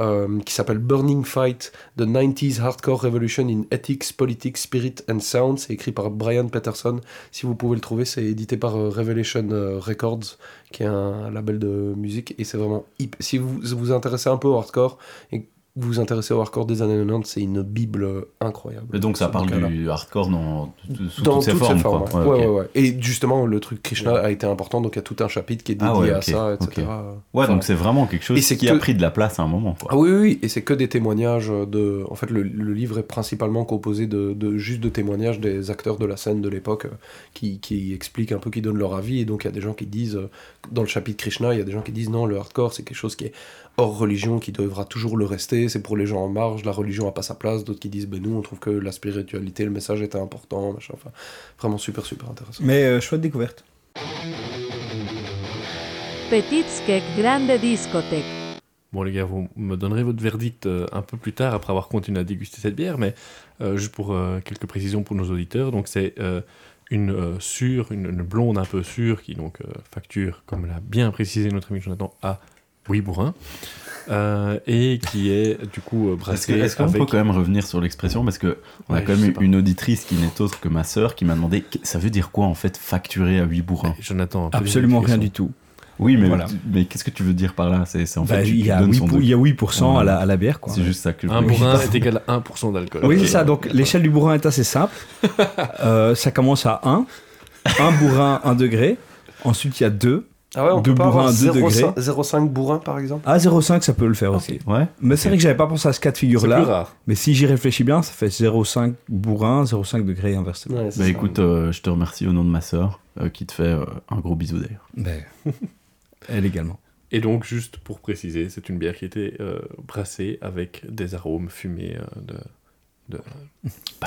euh, qui s'appelle Burning Fight The 90s Hardcore Revolution in Ethics, Politics, Spirit and Sound c'est écrit par Brian Peterson. Si vous pouvez le trouver c'est édité par euh, Revelation euh, Records qui est un label de musique et c'est vraiment hip- si vous vous intéressez un peu au hardcore vous vous intéressez au hardcore des années 90 c'est une bible incroyable Et donc ça parle du hardcore dans, sous dans toutes ses toutes formes. ses formes. quoi. ouais. Ouais, Ouais, ok. ouais, ouais. Et justement, le truc Krishna a été important, donc il y a tout un chapitre qui est dédié Ah ouais, à ça, etc. Ouais, Enfin, donc c'est vraiment quelque chose Et c'est qui que- a pris de la place à un moment. Quoi. ah oui, oui, oui, et c'est que des témoignages de. En fait, le, le livre est principalement composé de, de juste de témoignages des acteurs de la scène de l'époque euh, qui, qui expliquent un peu, qui donnent leur avis. Et donc, il y a des gens qui disent, euh, dans le chapitre Krishna, il y a des gens qui disent non, le hardcore, c'est quelque chose qui est hors religion, qui devra toujours le rester, c'est pour les gens en marge, la religion n'a pas sa place. D'autres qui disent, ben nous, on trouve que la spiritualité, le message était important, machin. Enfin, vraiment super, super intéressant. Mais euh, chouette découverte. Petite skek grande discothèque. Bon les gars, vous me donnerez votre verdict euh, un peu plus tard après avoir continué à déguster cette bière, mais euh, juste pour euh, quelques précisions pour nos auditeurs, donc c'est euh, une euh, sûre, une, une blonde un peu sûre qui donc euh, facture, comme l'a bien précisé notre ami Jonathan, à oui bourrin, euh, et qui est du coup euh, Est-ce que- est-ce qu'on avec... peut quand même revenir sur l'expression Parce que on a Ouais, quand je même une auditrice qui n'est autre que ma sœur qui m'a demandé qu- ça veut dire quoi en fait facturer à 8 bourrins? Jonathan, Absolument rien du tout. Oui, mais, Voilà. mais qu'est-ce que tu veux dire par là? C'est en fait Bah, tu- il, y a donnes 8, son pour- il y a 8% à la, à la bière. Quoi. C'est juste ça que je Un bourrin est égal à 1% d'alcool. Oui, c'est ça. Donc l'échelle du bourrin est assez simple. Euh, ça commence à 1. Un bourrin, 1 degré. Ensuite, il y a 2. Ah ouais, on Deux peut avoir à deux 0,5 degrés. 0,5 bourrin par exemple À 0,5, ça peut le faire aussi. Ouais. Mais c'est vrai que j'avais pas pensé à ce cas de C'est plus figure-là. rare. Mais si j'y réfléchis bien, ça fait 0,5 bourrin, 0,5 degré inversement. Ouais, Bah ça. écoute, euh, je te remercie au nom de ma sœur euh, qui te fait euh, un gros bisou d'ailleurs. Ben, elle également. Et donc, juste pour préciser, c'est une bière qui était euh, brassée avec des arômes fumés euh, de, de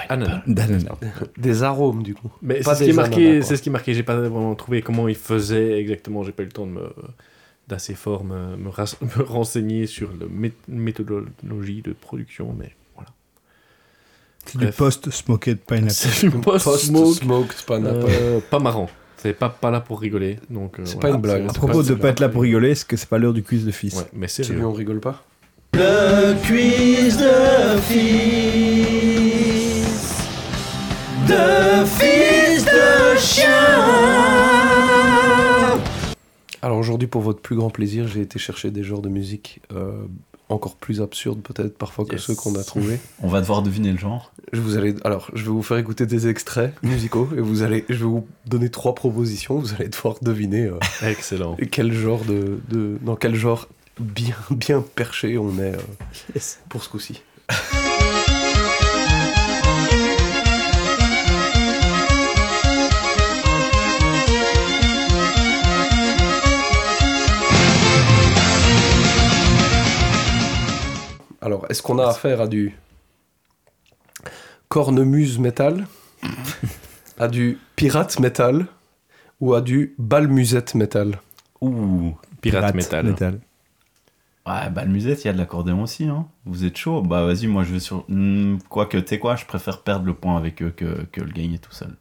ananas. D'ananas. Des arômes du coup. Mais Pas c'est ce qui est des marqué. C'est ce qui est marqué. J'ai pas vraiment trouvé comment il faisait exactement. J'ai pas eu le temps de me d'assez fort me, me, ras- me renseigner sur la mé- méthodologie de production, mais voilà. C'est du post-smoked pineapple. C'est du post-smoke, Post-smoked pineapple. euh, pas marrant. C'est pas, pas là pour rigoler. Donc, euh, C'est voilà. pas une blague. À propos de pas être là pour rigoler, est-ce que c'est pas l'heure du quiz de fils? Ouais, mais Celui sérieux. on rigole pas Le quiz de fils. De fils de chien. Alors aujourd'hui, pour votre plus grand plaisir, j'ai été chercher des genres de musique euh, encore plus absurdes peut-être parfois que Yes. ceux qu'on a trouvés. On va devoir deviner le genre. Je vous allez, alors, je vais vous faire écouter des extraits musicaux et vous allez, je vais vous donner trois propositions. Vous allez devoir deviner euh, Excellent. quel genre de, de- dans quel genre bien, bien perché on est euh, pour ce coup-ci. Alors, est-ce qu'on a affaire à du cornemuse métal, à du pirate métal ou à du balmusette métal? Ouh. Pirate, métal. Ouais, bah le musette, il y a de l'accordéon aussi. Hein. Vous êtes chaud? Bah vas-y, moi je vais sur. Hmm, Quoique, tu sais quoi, je préfère perdre le point avec eux que, que le gagner tout seul.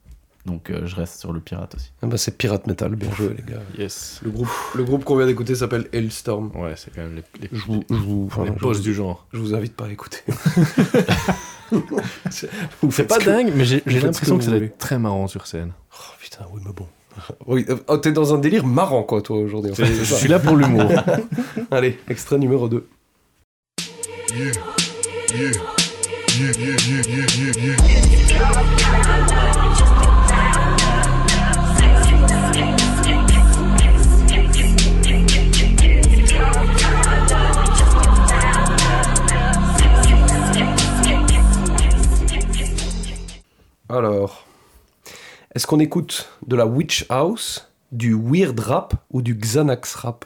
Donc euh, je reste sur le pirate aussi. Ah bah, C'est pirate métal, bien joué les gars. Yes. Le groupe, le groupe qu'on vient d'écouter s'appelle Hailstorm. Ouais, c'est quand même les, les, Je vous, je vous, enfin, les je boss vous- du genre. je vous invite pas à écouter. C'est faites pas ce que- dingue, mais j'ai l'impression que que ça vous va être très marrant sur scène. Oh putain, oui, mais bon. Oui, oh, t'es dans un délire marrant, quoi, toi, aujourd'hui. en fait, c'est Je ça. suis là pour l'humour. Allez, extrait numéro 2. Alors, est-ce qu'on écoute de la Witch House, du Weird Rap ou du Xanax Rap?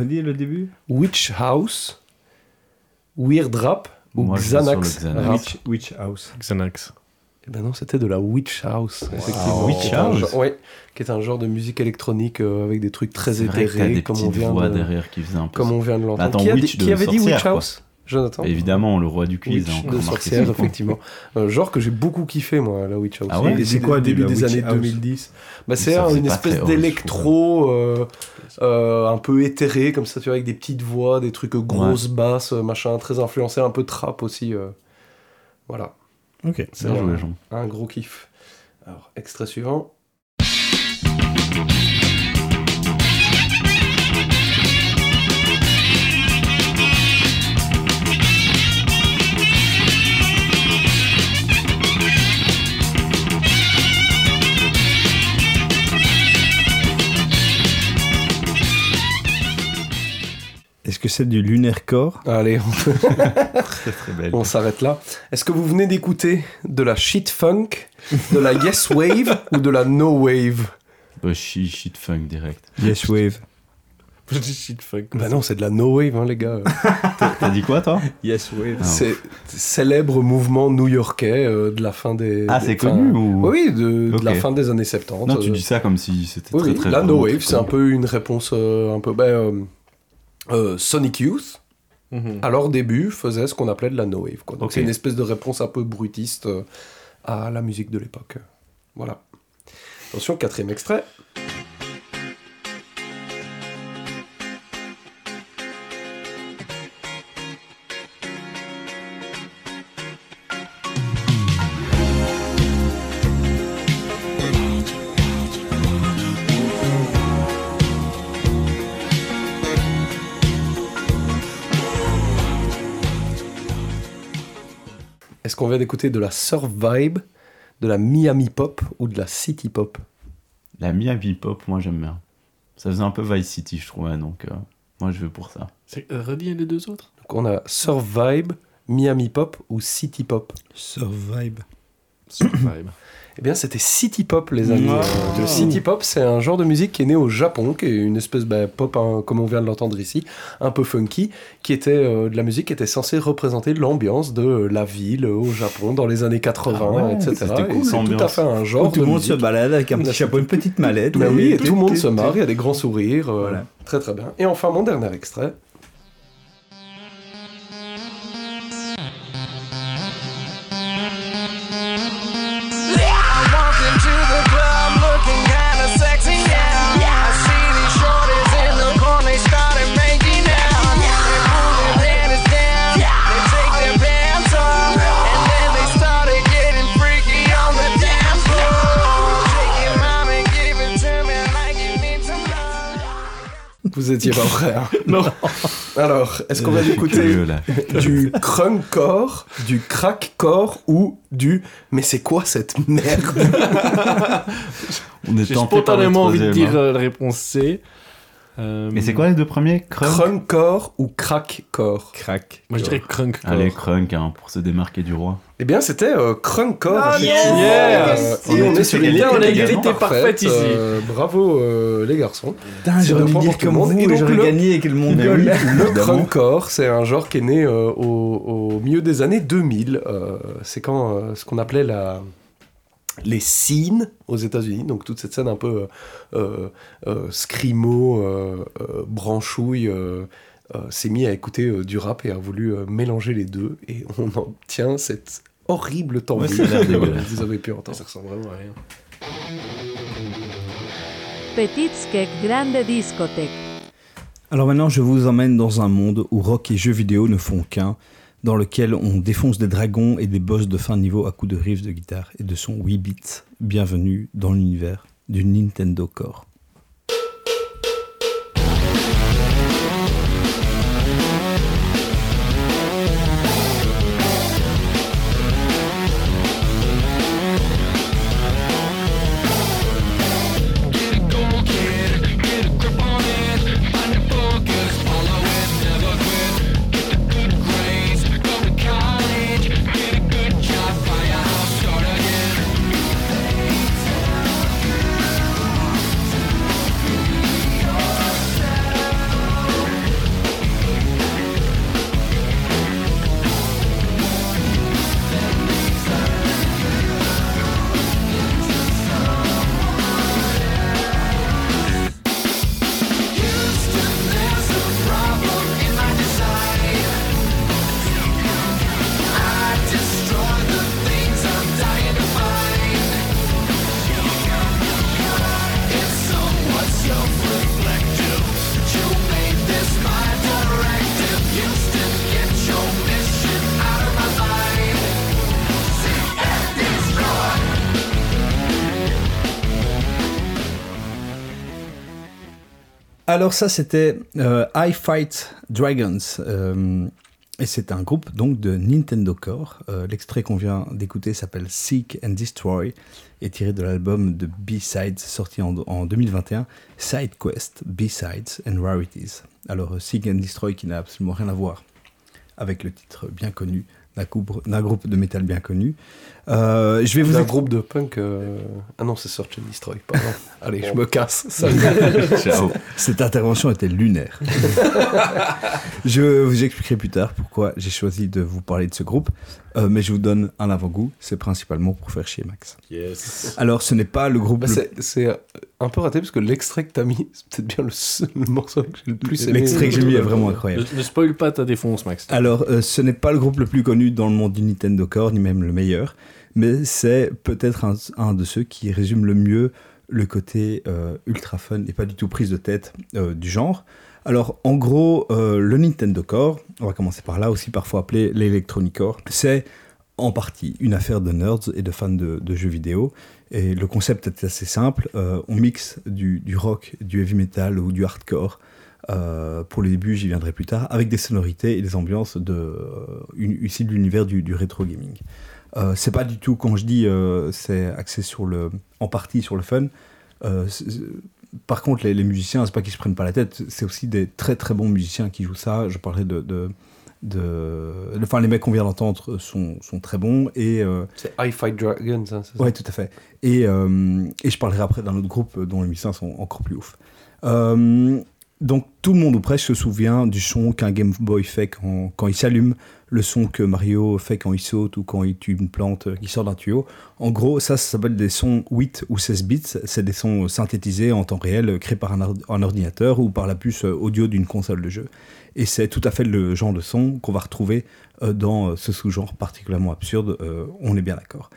Dit le début? Witch House, Weird Rap ou Moi, Xanax, le Xanax. Rap? Witch, Witch House. Xanax. Eh ben non, c'était de la Witch House, effectivement. Witch House? genre- Ouais, qui est un genre de musique électronique euh, avec des trucs très éthérés, des comme petites on vient voix de, derrière qui faisaient un peu. comme on vient de l'entendre. Attends, qui, a de qui avait dit Witch quoi. Jonathan Évidemment, le roi du quiz. Witch hein, de sorcière, effectivement. Un genre que j'ai beaucoup kiffé, moi, la Witch House. Ah ouais C'est quoi, début des années House 2010 bah, C'est une espèce d'électro euh, euh, un peu éthéré, comme ça, tu vois, avec des petites voix, des trucs grosses, basses, machin, très influencé, un peu trap aussi. euh. Voilà, Ok. c'est un, un gros kiff. Alors, extrait suivant. Est-ce que c'est du Lunaire Core? Allez, on, s'arrête là. Est-ce que vous venez d'écouter de la shit funk, de la yes wave ou de la no wave? Bah, shit, shit funk direct. Yes Wave. Shit. Bah non, c'est de la no wave, hein, les gars. T'as dit quoi, toi? Yes Wave. Ah, C'est célèbre mouvement new-yorkais euh, de la fin des. Ah, c'est connu ou? Oui, de, de la fin des années 70. Non, tu euh, dis ça comme si c'était Oui, très oui, très. la no wave, c'est un peu une réponse euh, un peu. ben, euh, Sonic Youth, Mhm. à leur début, faisait ce qu'on appelait de la no wave. Quoi. Donc c'est une espèce de réponse un peu brutiste euh, à la musique de l'époque. Voilà. Attention, quatrième extrait. Vient d'écouter de la surf vibe, de la Miami pop ou de la city pop La Miami Pop, moi j'aime bien. Ça faisait un peu Vice City, je trouvais, donc euh, moi je vais pour ça. C'est- Redis les deux autres? Donc on a surf vibe, Miami pop ou city pop Survive. Vibe. Eh bien, c'était City Pop, les amis. Wow. Euh, Le City Pop, c'est un genre de musique qui est né au Japon, qui est une espèce de pop, hein, comme on vient de l'entendre ici, un peu funky, qui était euh, de la musique qui était censée représenter l'ambiance de euh, la ville au Japon dans les années 80, Ah ouais, etc. c'était cool, Et c'est tout à fait un genre Où tout le monde musique. se balade avec un petit chapeau, une petite mallette. Bah oui, et tout le monde se marre, il y a des grands sourires. euh, Voilà. Très très bien. Et enfin, mon dernier extrait. Vous étiez pas prêts, hein Non. Alors, est-ce qu'on va écouter curieux, là. du crunkcore, du crackcore ou du mais c'est quoi cette merde? On est J'ai spontanément envie de dire hein. euh, la réponse C. Euh, Mais c'est quoi les deux premiers? Crunk? Crunkcore ou crackcore? Crack. Moi je dirais crunk. Allez, Crunk, hein, pour se démarquer du roi. Eh bien, c'était euh, crunkcore. Ah, effectivement. yes Euh, On et est on sur égalité, une on a égalité égalité parfaite ici. euh, bravo euh, les garçons. Putain, j'aurais le dû dire comme monde. vous Et donc j'aurais le- gagné avec le. Le crunkcore, c'est un genre qui est né euh, au, au milieu des années 2000. Euh, c'est quand euh, ce qu'on appelait la les scenes aux États-Unis, donc toute cette scène un peu euh, euh, euh, scrimo, euh, euh, branchouille, euh, euh, s'est mis à écouter euh, du rap et a voulu euh, mélanger les deux, et on obtient cette horrible tambouille vous avez pu entendre. Ça ressemble vraiment à rien. Grande Discothèque. Alors maintenant, je vous emmène dans un monde où rock et jeux vidéo ne font qu'un, dans lequel on défonce des dragons et des boss de fin de niveau à coups de riffs de guitare et de son 8 bits. Bienvenue dans l'univers du Nintendo Core. Alors ça, c'était euh, I Fight Dragons. euh, et c'est un groupe donc de Nintendo Core. Euh, L'extrait qu'on vient d'écouter s'appelle Seek and Destroy et tiré de l'album de B-Sides sorti en, en 2021, Side Quest, B-Sides and Rarities. Alors Seek and Destroy qui n'a absolument rien à voir avec le titre bien connu d'un groupe de métal bien connu. Euh, je vais vous un groupe de punk. euh, Ah non, c'est Search and Destroy, pardon. Allez, je me casse. Cette intervention était lunaire. je vous expliquerai plus tard pourquoi j'ai choisi de vous parler de ce groupe, euh, mais je vous donne un avant-goût, c'est principalement pour faire chier Max. Yes. Alors ce n'est pas le groupe... Bah, le- c'est- euh, un peu raté parce que l'extrait que t'as mis, c'est peut-être bien le, seul- le morceau que j'ai le plus aimé. L'extrait que j'ai mis est vraiment incroyable. Ne, ne spoil pas ta défonce, Max. Alors, euh, ce n'est pas le groupe le plus connu dans le monde du Nintendo Core, ni même le meilleur, mais c'est peut-être un, un de ceux qui résume le mieux le côté euh, ultra fun et pas du tout prise de tête euh, du genre. Alors, en gros, euh, le Nintendo Core, on va commencer par là, aussi parfois appelé l'Electronic Core, c'est en partie une affaire de nerds et de fans de, jeux vidéo. Et le concept est assez simple. euh, on mixe du, rock, du heavy metal ou du hardcore euh, pour les débuts, j'y viendrai plus tard, avec des sonorités et des ambiances de, issues de l'univers du, du rétro gaming. C'est pas du tout, quand je dis c'est axé sur le, en partie sur le fun. Euh, par contre, les, les musiciens, c'est pas qu'ils se prennent pas la tête, c'est aussi des très très bons musiciens qui jouent ça. Je parlais de, de, de- enfin les mecs qu'on vient d'entendre sont, sont très bons et euh, C'est I Fight Dragons, hein, c'est ça? Ouais, tout à fait. Et, euh, et je parlerai après d'un autre groupe dont les musiciens sont encore plus ouf. Euh, donc tout le monde ou presque se souvient du son qu'un Game Boy fait quand, quand il s'allume, le son que Mario fait quand il saute ou quand il tue une plante qui sort d'un tuyau. En gros, ça, ça s'appelle des sons 8 ou 16 bits. C'est des sons synthétisés en temps réel, créés par un, or- un ordinateur ou par la puce audio d'une console de jeu. Et c'est tout à fait le genre de son qu'on va retrouver euh, dans ce sous-genre particulièrement absurde, euh, on est bien d'accord.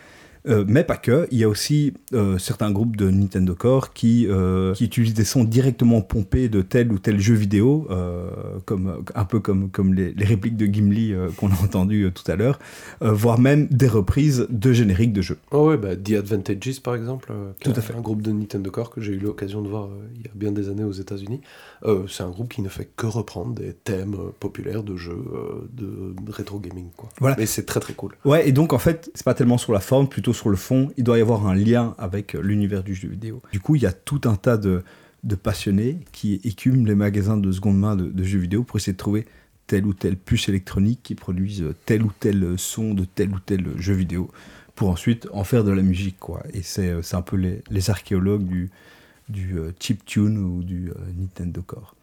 Euh, mais pas que, il y a aussi euh, certains groupes de Nintendo Core qui, euh, qui utilisent des sons directement pompés de tel ou tel jeu vidéo, comme, un peu comme, comme les, les répliques de Gimli qu'on a entendues tout à l'heure, voire même des reprises de génériques de jeux. Oh ouais, bah, The Advantages par exemple, qui Tout à fait. un groupe de Nintendo Core que j'ai eu l'occasion de voir il y a bien des années aux États-Unis. C'est un groupe qui ne fait que reprendre des thèmes populaires de jeux de, de rétro gaming. Quoi. Voilà. Mais c'est très très cool. Ouais, et donc en fait, c'est pas tellement sur la forme, plutôt sur le fond. Il doit y avoir un lien avec l'univers du jeu vidéo. Du coup, il y a tout un tas de, passionnés qui écument les magasins de seconde main de, jeux vidéo pour essayer de trouver telle ou telle puce électronique qui produise tel ou tel son de tel ou tel jeu vidéo pour ensuite en faire de la musique, quoi. Et c'est euh, un peu les, archéologues du, du euh, chiptune ou du euh, Nintendo Core.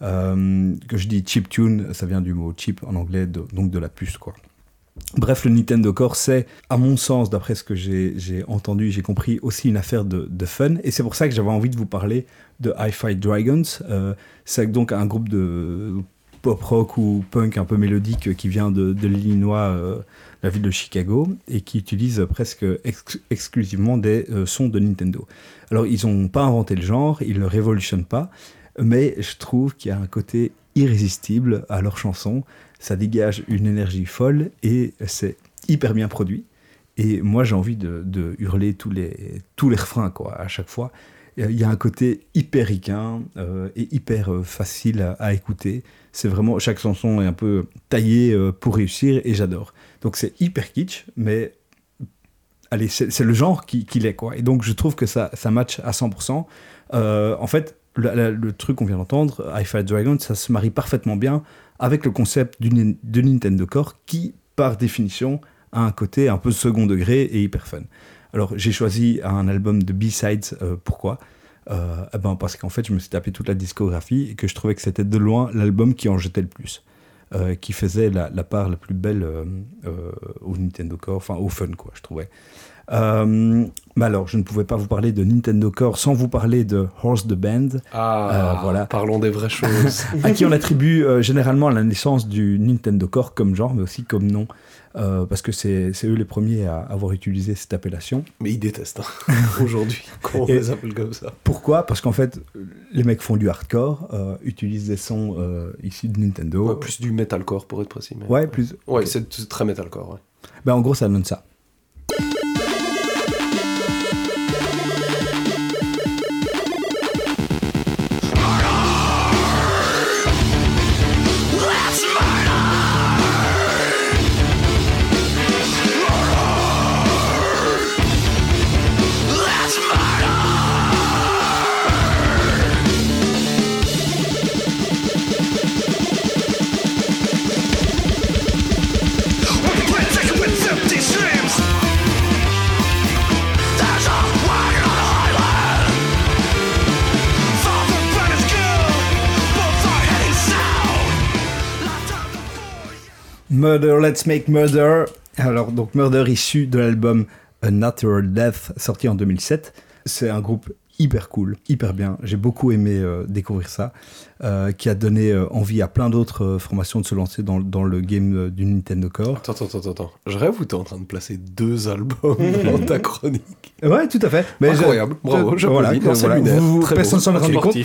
Que je dis chiptune, ça vient du mot chip en anglais, donc de la puce, quoi. Bref, le Nintendo Core, c'est, à mon sens, d'après ce que j'ai entendu, j'ai compris, aussi une affaire de, fun. Et c'est pour ça que j'avais envie de vous parler de I Fight Dragons. Euh, c'est donc un groupe de pop rock ou punk un peu mélodique qui vient de, l'Illinois, euh, la ville de Chicago, et qui utilise presque ex- exclusivement des euh, sons de Nintendo. Alors, ils n'ont pas inventé le genre, ils ne le révolutionnent pas, mais je trouve qu'il y a un côté irrésistible à leurs chansons. Ça dégage une énergie folle et c'est hyper bien produit. Et moi, j'ai envie de, hurler tous les, tous les refrains quoi, à chaque fois. Il y a un côté hyper ricain euh, et hyper euh, facile à, écouter. C'est vraiment chaque chanson est un peu taillée euh, pour réussir et j'adore. Donc c'est hyper kitsch, mais allez, c'est le genre qui, qui l'est quoi. Et donc je trouve que ça, ça match à 100%. Euh, en fait, le, truc qu'on vient d'entendre, I Fight Dragon, ça se marie parfaitement bien avec le concept de Nintendo Core qui, par définition, a un côté un peu second degré et hyper fun. Alors j'ai choisi un album de B-Sides, euh, pourquoi? Euh, eh ben, Parce qu'en fait je me suis tapé toute la discographie et que je trouvais que c'était de loin l'album qui en jetait le plus. euh, qui faisait la, la part la plus belle au Nintendo Core, enfin au fun quoi, je trouvais. Euh, mais alors, je ne pouvais pas vous parler de Nintendo Core sans vous parler de Horse the Band, Ah, Euh, voilà. parlons des vraies choses. à qui on attribue euh, généralement la naissance du Nintendo Core comme genre, mais aussi comme nom, euh, parce que c'est eux les premiers à avoir utilisé cette appellation. Mais ils détestent hein, aujourd'hui qu'on Et- les appelle comme ça. Pourquoi? Parce qu'en fait, les mecs font du hardcore, euh, utilisent des sons euh, issus de Nintendo. Ouais, plus du metalcore pour être précis. mais- Ouais, plus. Ouais, c'est très metalcore. Ouais. Ben, en gros, ça donne ça. Murder, Let's Make Murder. Alors, donc, Murder issu de l'album A Natural Death, sorti en 2007. C'est un groupe hyper cool, hyper bien. J'ai beaucoup aimé euh, découvrir ça, euh, qui a donné euh, envie à plein d'autres euh, formations de se lancer dans, dans le game euh, du Nintendo Core. Attends, attends, attends, attends. Je rêve où t'es en train de placer deux albums dans ta chronique? Ouais, tout à fait. Mais je- Incroyable, bravo, je- voilà, c'est voilà. lunaire, Vous- très personne s'en est rendu compte.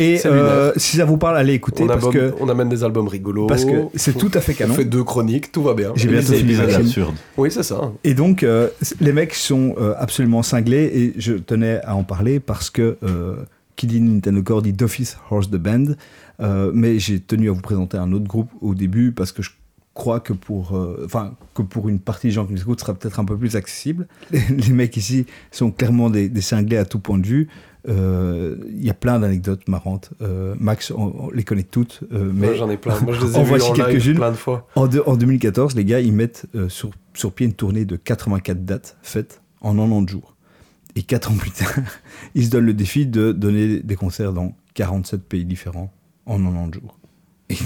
Et euh, si ça vous parle, allez écouter On, parce abonne- que on amène des albums rigolos. parce que c'est tout à fait canon. On fait deux chroniques, tout va bien. J'ai bientôt fini absurde. Oui, c'est ça. Et donc, euh, les mecs sont euh, absolument cinglés et je tenais à en parler parce que euh, qui dit Nintendo Core dit d'office Horse the Band. Euh, mais j'ai tenu à vous présenter un autre groupe au début parce que je crois que pour, euh, que pour une partie des gens qui nous écoutent, ce sera peut-être un peu plus accessible. Les, les mecs ici sont clairement des, des cinglés à tout point de vue. Euh, Il y a plein d'anecdotes marrantes. Max, on, on les connaît toutes. mais Moi, j'en ai plein. Moi, je les ai En voici quelques-unes. plein de fois. en, de- en 2014, les gars, ils mettent sur, sur pied une tournée de 84 dates faites en 90 jours. Et 4 ans plus tard, ils se donnent le défi de donner des concerts dans 47 pays différents en 90 jours. Et, et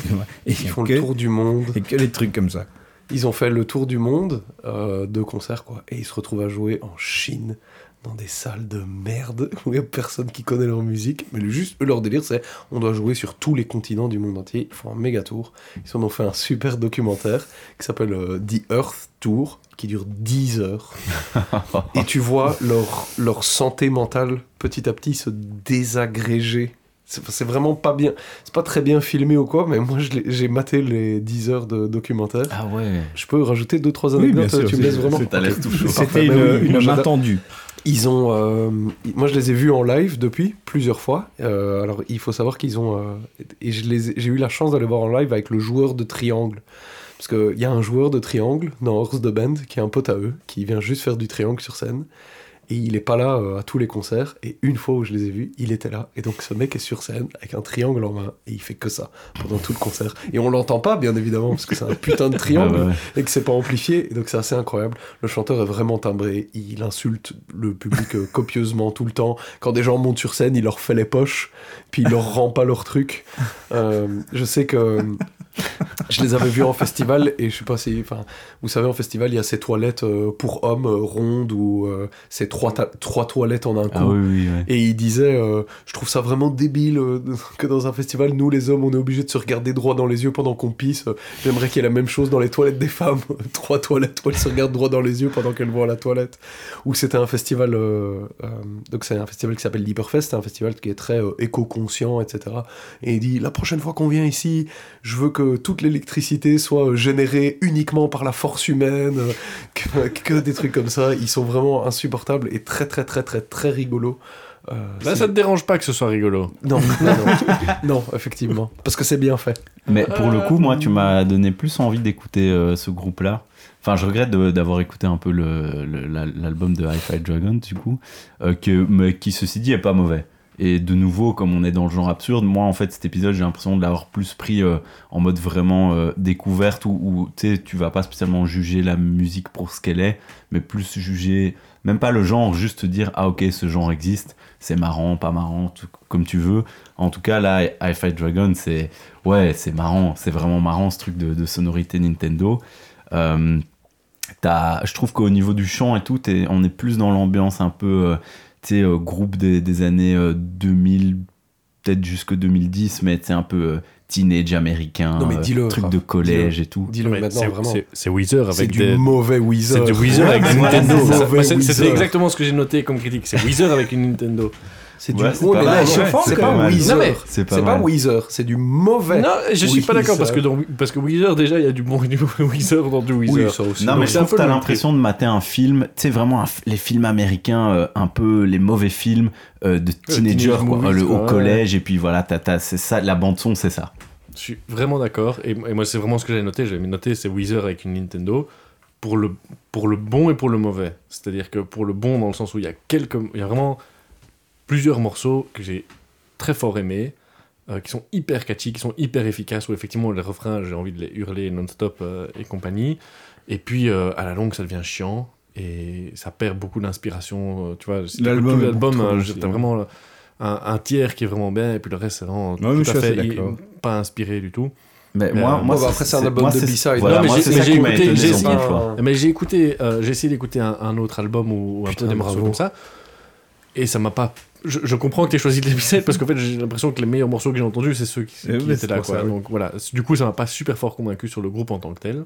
Ils font que, le tour du monde. et que des trucs comme ça. Ils ont fait le tour du monde euh, de concerts, quoi. Et ils se retrouvent à jouer en Chine, dans des salles de merde, où il n'y a personne qui connaît leur musique. Mais le, juste, eux, leur délire, c'est on doit jouer sur tous les continents du monde entier. Ils font un méga tour. Ils en ont fait un super documentaire qui s'appelle euh, The Earth Tour, qui dure 10 heures. Et tu vois leur, leur santé mentale petit à petit se désagréger. C'est vraiment pas bien. C'est pas très bien filmé ou quoi, mais moi j'ai maté les 10 heures de documentaire. Ah ouais. Je peux rajouter deux trois Oui, anecdotes bien sûr, tu me laisses vraiment C'était bah une, oui, une main tendue. Ils ont, euh, moi je les ai vus en live depuis plusieurs fois. Euh, alors il faut savoir qu'ils ont, euh, et j'ai eu la chance d'aller voir en live avec le joueur de triangle, parce qu'il y a un joueur de triangle dans Horse the Band qui est un pote à eux, qui vient juste faire du triangle sur scène. Et il est pas là euh, à tous les concerts. Et une fois où je les ai vus, il était là. Et donc ce mec est sur scène avec un triangle en main et il fait que ça pendant tout le concert. Et on l'entend pas, bien évidemment, parce que c'est un putain de triangle Ah ouais. et que c'est pas amplifié. Et donc c'est assez incroyable. Le chanteur est vraiment timbré. Il insulte le public euh, copieusement tout le temps. Quand des gens montent sur scène, il leur fait les poches, puis il leur rend pas leur truc. Euh, je sais que je les avais vus en festival et je sais pas si, enfin, vous savez, en festival, il y a ces toilettes euh, pour hommes euh, rondes ou euh, ces trois, trois toilettes en un coup. Ah oui, oui, ouais. Et il disait, je trouve ça vraiment débile que dans un festival, nous les hommes, on est obligés de se regarder droit dans les yeux pendant qu'on pisse. J'aimerais qu'il y ait la même chose dans les toilettes des femmes. Trois toilettes où elles se regardent droit dans les yeux pendant qu'elles vont à la toilette. Ou c'était un festival, donc c'est un festival qui s'appelle l'Hyperfest, c'est un festival qui est très éco-conscient, etc. Et il dit, la prochaine fois qu'on vient ici, je veux que toute l'électricité soit euh, générée uniquement par la force humaine, euh, que, que des trucs comme ça. Ils sont vraiment insupportables et très très très très très rigolos. Euh, Là, ça te dérange pas que ce soit rigolo. non, non, non. Non, effectivement. Parce que c'est bien fait. Mais pour le coup, moi, tu m'as donné plus envie d'écouter euh, ce groupe-là. Enfin, je regrette d'avoir écouté un peu le- le- la- l'album de Hi-Fi Dragon, du coup, euh, que, mais qui, ceci dit, est pas mauvais. Et de nouveau, comme on est dans le genre absurde, moi, en fait, cet épisode, j'ai l'impression de l'avoir plus pris euh, en mode vraiment euh, découverte, où, où, tu vas pas spécialement juger la musique pour ce qu'elle est, mais plus juger, même pas le genre, juste te dire, ah ok, ce genre existe, c'est marrant, pas marrant, comme tu veux. En tout cas, là, Hi-Fi Dragon, c'est ouais, c'est marrant, c'est vraiment marrant ce truc de, sonorité Nintendo. Euh, je trouve qu'au niveau du chant et tout, on est plus dans l'ambiance un peu, euh, sais, euh, groupe des, des années euh, 2000, peut-être jusque 2010, mais c'est un peu euh, teenage américain, Non, mais euh, dis-le, truc Raph, de collège et tout. Dis-le Mais maintenant, c'est- vraiment. c'est- C'est Weezer C'est avec du des. mauvais Weezer. C'est du Weezer avec Nintendo. c'est c'est- C'était exactement ce que j'ai noté comme critique. C'est Weezer avec une Nintendo. C'est du Ouais, c'est pas mais mal, c'est c'est pas. Weezer. C'est pas. Weezer, c'est du mauvais. Non, je suis pas d'accord parce que, dans, parce que Weezer, déjà, il y a du bon et du mauvais Weezer dans du Weezer. Oui, ça aussi. Non, Donc mais je trouve t'as l'impression de mater un film, tu sais, vraiment les films américains, euh, un peu les mauvais films euh, de teenagers, teenage quoi, movies, le- au ouais. collège, et puis voilà, t'as- t'as- c'est ça, la bande-son, c'est ça. Je suis vraiment d'accord. Et, et moi, c'est vraiment ce que j'ai noté. J'avais noté, c'est Weezer avec une Nintendo pour le, pour le bon et pour le mauvais. C'est-à-dire que pour le bon, dans le sens où il y a quelques. Il y a vraiment plusieurs morceaux que j'ai très fort aimés, euh, qui sont hyper catchy, qui sont hyper efficaces, où effectivement les refrains, j'ai envie de les hurler non-stop euh, et compagnie. Et puis, euh, à la longue, ça devient chiant. Et ça perd beaucoup d'inspiration. euh, tu vois, si L'album est l'album, euh, t'as hein. vraiment un, un tiers qui est vraiment bien, et puis le reste, c'est vraiment tout à fait i- pas inspiré du tout. Mais Euh, moi, moi bon, bah, après, c'est un album moi, de c'est- B-side. Voilà, Non, mais moi, j'ai- mais écouté- j'ai-. Mais écouté, euh, essayé d'écouter un, un autre album ou, un Putain, peu des morceaux comme ça, et ça m'a pas. Je, je comprends que tu choisi les B-sides parce qu'en fait j'ai l'impression que les meilleurs morceaux que j'ai entendus c'est ceux qui, Eh qui oui, étaient là quoi. ça, oui. Donc voilà, du coup ça m'a pas super fort convaincu sur le groupe en tant que tel.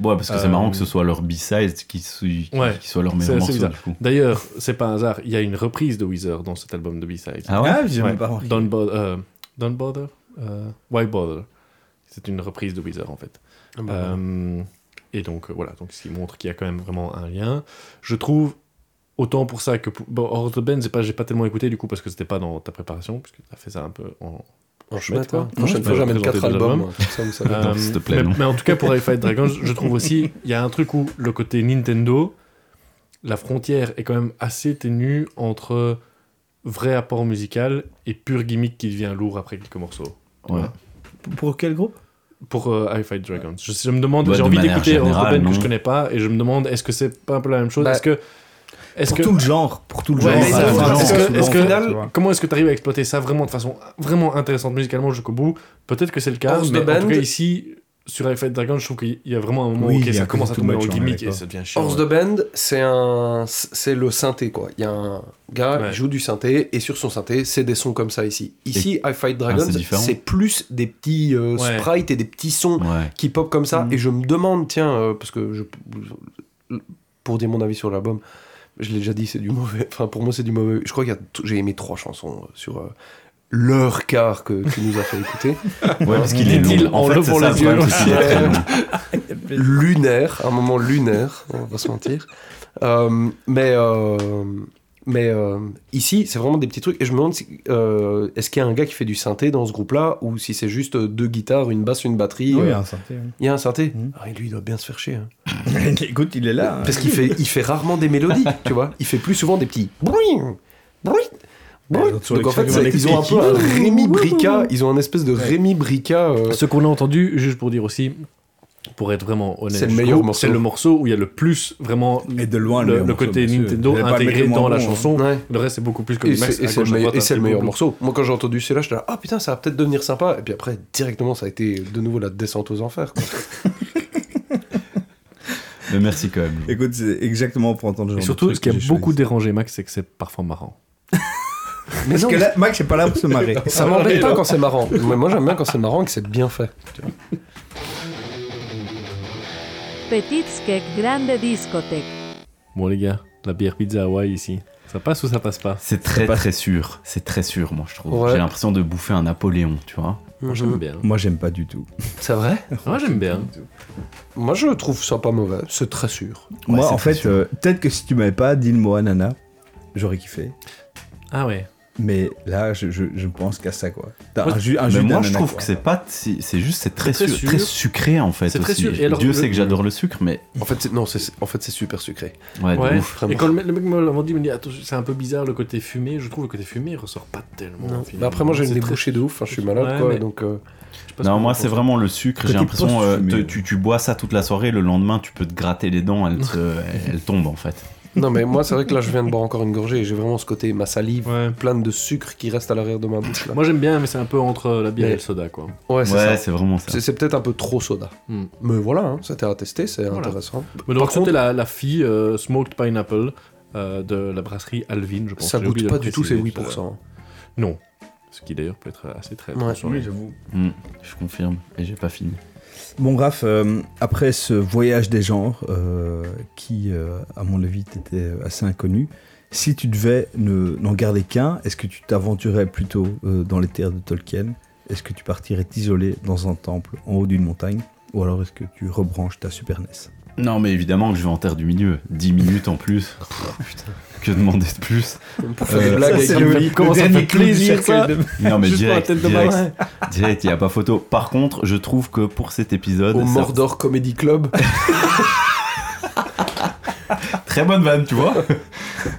Ouais, parce que c'est Euh, marrant que ce soit leur B-side qui, soit- qui, Ouais. qui soit leur meilleur morceau, bizarre. du coup. D'ailleurs, c'est pas un hasard, il y a une reprise de Weezer dans cet album de B-sides. Ah ouais Ah, j'ai Ouais. même pas remarqué. Don't, Bo- euh, Don't Bother euh, Why Bother C'est une reprise de Weezer en fait. Ah bah, Euh, et donc euh, voilà, donc ce qui montre qu'il y a quand même vraiment un lien. Je trouve autant pour ça que pour bon, Horse the Band, j'ai pas, j'ai pas tellement écouté du coup parce que c'était pas dans ta préparation puisque tu as fait ça un peu en. En chouette, quoi. quoi. Prochaine fois, j'amène présenter 4 deux albums. Euh, mais, en tout cas pour Fight Dragons, je trouve aussi il y a un truc où le côté Nintendo, la frontière est quand même assez ténue entre vrai apport musical et pur gimmick qui devient lourd après quelques morceaux. Ouais. Pour quel groupe? Pour euh, I Fight Dragons. Je, je me demande, Ouais, j'ai de envie d'écouter Band que je connais pas et je me demande est-ce que c'est pas un peu la même chose? Bah, Est-ce que Pour que tout le genre. Pour tout le Ouais, genre. que- vois. comment est-ce que tu arrives à exploiter ça vraiment de façon vraiment intéressante musicalement jusqu'au bout? Peut-être que c'est le cas, Horse mais the en tout Band- cas ici sur I Fight Dragons, je trouve qu'il y a vraiment un moment Oui, où ça commence à tout tomber est gimmick et ça devient chiant. Horse the Band, c'est un, c'est le synthé quoi. Il y a un gars Ouais. qui joue du synthé et sur son synthé, c'est des sons comme ça ici. Ici, I Fight Dragons, c'est différent c'est plus des petits euh, Ouais. sprites et des petits sons Ouais. qui pop comme ça. Mm. Et je me demande, tiens, euh, parce que je, pour dire mon avis sur l'album, je l'ai déjà dit, c'est du mauvais. Enfin, pour moi, c'est du mauvais. Je crois que j'ai aimé trois chansons euh, sur euh, l'heure quart que tu nous as fait écouter. Ouais, parce qu'il est long. en En fait, levant les yeux. lunaire, un moment lunaire, on va pas se mentir. Euh, mais euh, mais euh, ici, c'est vraiment des petits trucs. Et je me demande, si, euh, est-ce qu'il y a un gars qui fait du synthé dans ce groupe-là ou si c'est juste deux guitares, une basse, une batterie Oui, euh, un synthé, oui. Il y a un synthé Mhm. Ah, et lui, il doit bien se faire chier. hein. Écoute, il est là. hein. Parce qu'il fait, il fait rarement des mélodies, tu vois. Il fait plus souvent des petits bruit, bruit, bruit. Ouais, Donc en fait, ils ont un peu un. Rémi Brica. Ils ont un espèce de Rémi Brica. euh, Ce qu'on a entendu, juste pour dire aussi, pour être vraiment honnête, C'est le meilleur trouve, morceau. C'est le morceau où il y a le plus vraiment Et de loin, le, le côté. Nintendo le intégré dans la bon, chanson. ouais. Le reste, c'est beaucoup plus comme Et c'est et c'est le, et c'est le meilleur plus. morceau. Moi, quand j'ai entendu celui-là, j'étais là, ah putain, ça va peut-être devenir sympa. Et puis après, directement, ça a été de nouveau la descente aux enfers. quoi. Mais merci quand même. Écoute, c'est exactement pour entendre Et genre surtout, de ce qui a beaucoup choisi. dérangé Max, c'est que c'est parfois marrant. Mais Parce non, que là, Max, c'est pas là pour se marrer. ça m'embête pas quand c'est marrant. Mais moi, j'aime bien quand c'est marrant et que c'est bien fait. Petit Skek Grande Discothèque. Bon, les gars, la bière pizza Hawaii ici, ça passe ou ça passe pas? C'est très pas- très sûr. C'est très sûr, moi, je trouve. Ouais. J'ai l'impression de bouffer un Napoléon, tu vois. Moi, j'aime bien. Moi, j'aime pas du tout. C'est vrai? Moi, j'aime bien. Moi, je trouve ça pas mauvais. C'est très sûr. Ouais, Moi, en fait, euh, peut-être que si tu m'avais pas dit le mot ananas, j'aurais kiffé. Ah ouais. Mais là, je, je, je pense qu'à ça, quoi. T'as Moi, un jus, un Mais moi, je trouve quoi. que c'est pas. si- C'est juste, c'est très, sucré en fait. C'est très Dieu le- sait que j'adore le sucre, mais En fait, c'est- non, c'est en fait, c'est super sucré. ouais, Ouais. ouf. vraiment. Et quand le mec, le mec me l'a il me dit Attends, c'est un peu bizarre le côté fumé. Je trouve le côté fumé il ressort pas tellement. Non. Bah après, moi, j'ai une débouchée de ouf. Enfin, je suis malade, Ouais, quoi. mais- Donc, euh, Non, moi, c'est vraiment le sucre. J'ai l'impression, euh, te- tu, tu bois ça toute la soirée, le lendemain, tu peux te gratter les dents, elles, se- elles tombent en fait. Non, mais moi, c'est vrai que là, je viens de boire encore une gorgée et j'ai vraiment ce côté, ma salive Ouais. pleine de sucre qui reste à l'arrière de ma bouche. Là. Moi, j'aime bien, mais c'est un peu entre la bière Mais- et le soda, quoi. Ouais, c'est Ouais, ça. c'est vraiment ça. C'est peut-être un peu trop soda. Hmm. Mais voilà, hein, c'était à tester, c'est Voilà. intéressant. Mais donc, Par contre- c'était la, la fille euh, Smoked Pineapple euh, de la brasserie Alvin, je pense. Ça goûte pas du tout, à 8%. l'heure. Non. Ce qui d'ailleurs peut être assez très. Ouais. transformé. j'avoue. Hmm, je confirme. Et j'ai pas fini. Bon, Raph, euh, après ce voyage des genres, euh, qui, euh, à mon avis, était assez inconnu, si tu devais ne- n'en garder qu'un, est-ce que tu t'aventurais plutôt dans les terres de Tolkien? Est-ce que tu partirais t'isoler dans un temple en haut d'une montagne? Ou alors est-ce que tu rebranches ta Super NES Non, mais évidemment que je vais en terre du milieu. 10 minutes en plus. Que demander de plus Pour faire Euh, des blagues ça, avec c'est du- le- Comment ça fait plaisir, cercueil ça de- Non, mais Juste direct, il n'y a pas photo. Par contre, je trouve que pour cet épisode, au ça- Mordor Comedy Club. très bonne vanne, tu vois.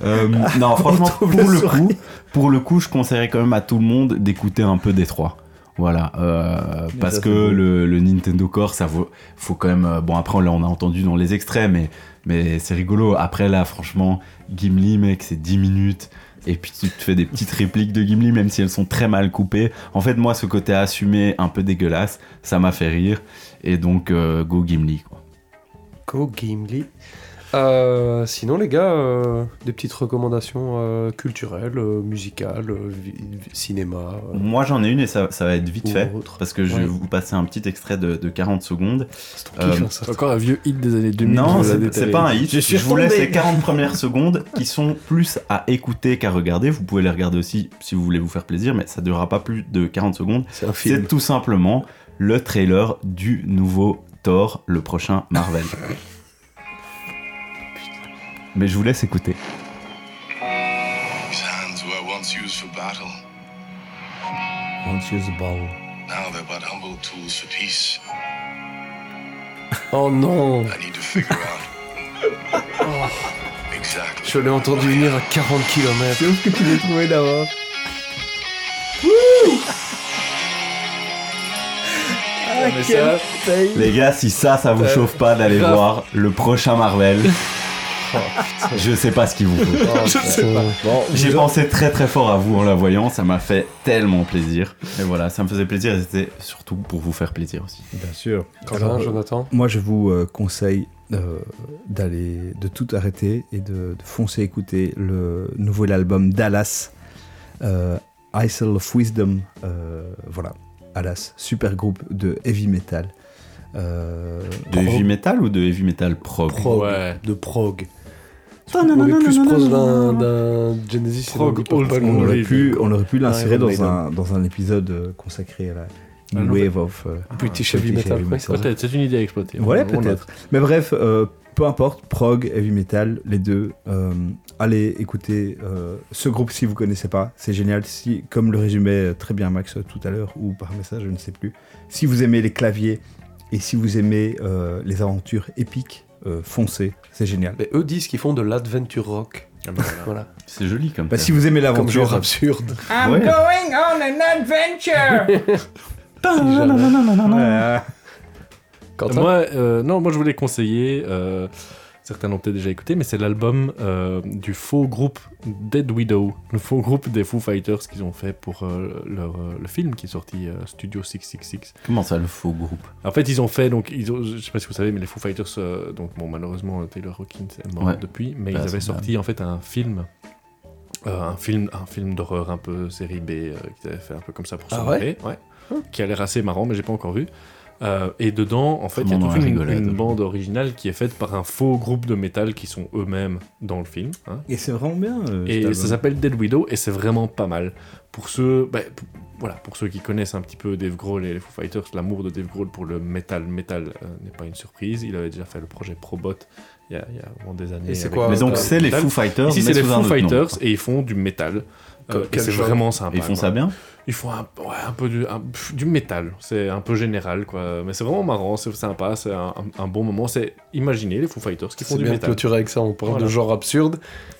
Euh, non, franchement, pour le coup, pour le coup, je conseillerais quand même à tout le monde d'écouter un peu Détroit. Voilà, euh, parce que le, le Nintendo Core, ça vaut, faut quand même. euh, Bon, après, on a entendu dans les extraits, mais, mais c'est rigolo. Après, là, franchement, Gimli, mec, c'est 10 minutes. Et puis, tu te fais des petites répliques de Gimli, même si elles sont très mal coupées. En fait, moi, ce côté assumé, un peu dégueulasse, ça m'a fait rire. Et donc, euh, go Gimli, quoi. Go Gimli. Euh, sinon, les gars, euh, des petites recommandations euh, culturelles, euh, musicales, cinéma. euh, Moi, j'en ai une et ça, ça va être vite fait. autre. Parce que je vais vous passer un petit extrait de, de 40 secondes. c'est Euh, hein, ça. C'est encore un vieux hit des années 2000. Non, je c'est pas un hit. Je suis vous laisse les 40 premières secondes qui sont plus à écouter qu'à regarder. Vous pouvez les regarder aussi si vous voulez vous faire plaisir, mais ça durera pas plus de 40 secondes. C'est un film. C'est tout simplement le trailer du nouveau Thor, le prochain Marvel. Mais je vous laisse écouter. These hands were once used for battle. Once use the ball. Now they're but humble tools for peace. Oh non I need to figure out exactly. Je l'ai entendu venir à 40 km. C'est ouf que tu l'aies trouvé d'abord? Ah, ça-. Les gars, si ça, ça vous Euh, chauffe pas d'aller voir le prochain Marvel, je sais pas ce qu'il vous faut. Oh, Je sais pas. Bon, J'ai vous- pensé très très fort à vous en la voyant, ça m'a fait tellement plaisir. Et voilà, ça me faisait plaisir et c'était surtout pour vous faire plaisir aussi. Bien sûr. Alors, Jonathan Moi, je vous euh, conseille euh, d'aller, de tout arrêter et de, de foncer écouter le nouvel album d'Alas, euh, Isle of Wisdom. euh, voilà, Alas, super groupe de heavy metal. Euh, De heavy metal ou de heavy metal prog? Prog. Ouais. De prog. On est plus proche d'un- d'un Genesis Prog on, aurait pu, on aurait pu l'insérer dans un, dans un épisode euh, consacré à la Ah, New Wave of euh, British Heavy Metal. Peut-être, c'est une idée à exploiter. Ouais, peut-être. Mais bref, euh, peu importe, prog, heavy metal, les deux. euh, allez écouter euh, ce groupe si vous connaissez pas. C'est génial. Si, comme le résumait très bien Max euh, tout à l'heure, ou par message, je ne sais plus. Si vous aimez les claviers et si vous aimez euh, les aventures épiques, euh, foncez. C'est génial. Mais eux disent qu'ils font de l'adventure rock. Ah, bah, voilà. Voilà. C'est joli comme Bah, ça. si vous aimez l'aventure, genre absurde. I'm Ouais. going on an adventure. Si jamais. Ouais. Quentin Moi, euh, non, moi je voulais conseiller, euh, certains l'ont peut-être déjà écouté, mais c'est l'album euh, du faux groupe Dead Widow, le faux groupe des Foo Fighters qu'ils ont fait pour euh, leur, euh, le film qui est sorti, Studio 666. Comment ça, le faux groupe? En fait, ils ont fait, donc, ils ont, je sais pas si vous savez, mais les Foo Fighters, donc bon, malheureusement, Taylor Hawkins est mort Ouais. depuis, mais Bah, ils avaient sorti en fait un film. euh, un film, un film d'horreur un peu série B euh, qu'ils avaient fait un peu comme ça pour se Ah marrer, ouais, qui a l'air assez marrant, mais j'ai pas encore vu. Euh, et dedans, en fait, il y a toute une, bande originale qui est faite par un faux groupe de métal qui sont eux-mêmes dans le film. hein. Et c'est vraiment bien. euh, Et ça s'appelle Dead Widow et c'est vraiment pas mal. Pour ceux, bah, voilà, pour ceux qui connaissent un petit peu Dave Grohl et les Foo Fighters, l'amour de Dave Grohl pour le metal, metal euh, n'est pas une surprise. Il avait déjà fait le projet Probot il y a, il y a vraiment des années. Et quoi, Mais donc c'est les. Foo Fighters, Ici, c'est les Foo nom, Fighters et ils font du métal. Euh, c'est vraiment sympa. Et ils font quoi. ça bien? Ils font un, ouais, un peu du, un- pff, du métal. C'est un peu général, quoi. Mais c'est vraiment marrant, c'est sympa, c'est un, un- un bon moment. C'est imaginer les Foo Fighters qui font du bien métal. clôturer avec ça, on parle Voilà. de genre absurde.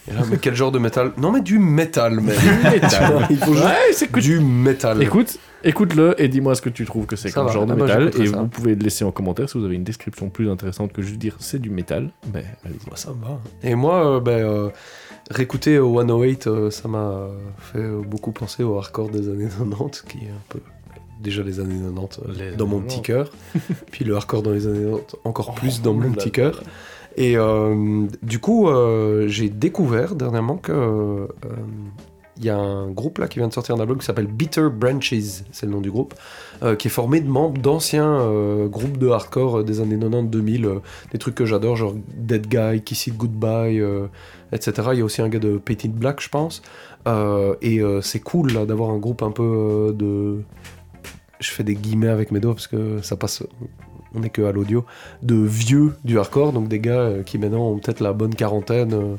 Et là, mais quel genre de métal? Non, mais du métal, mais. métal. Il faut Ouais, du métal. Écoute, écoute-le et dis-moi ce que tu trouves que c'est comme va, genre de ah bah, métal. Et ça. vous pouvez le laisser en commentaire si vous avez une description plus intéressante que juste dire c'est du métal. Ben, allez-y. Bah, ça va. Et moi, euh, ben, euh, réécouter euh, 108, euh, ça m'a euh, fait euh, beaucoup penser au hardcore des années 90, qui est un peu déjà les années 90 euh, Les dans mon petit cœur. Puis le hardcore dans les années 90 encore Oh, plus dans mon petit cœur. Et euh, du coup, euh, j'ai découvert dernièrement que euh, il y a un groupe là qui vient de sortir un album qui s'appelle Bitter Branches, c'est le nom du groupe, euh, qui est formé de membres d'anciens euh, groupes de hardcore euh, des années 90-2000, euh, des trucs que j'adore, genre Dead Guy, Kiss It Goodbye, etc. Il y a aussi un gars de Painted Black, je pense. Et c'est cool là, d'avoir un groupe un peu de. Je fais des guillemets avec mes doigts parce que ça passe. On n'est que à l'audio. De vieux du hardcore, donc des gars qui maintenant ont peut-être la bonne quarantaine.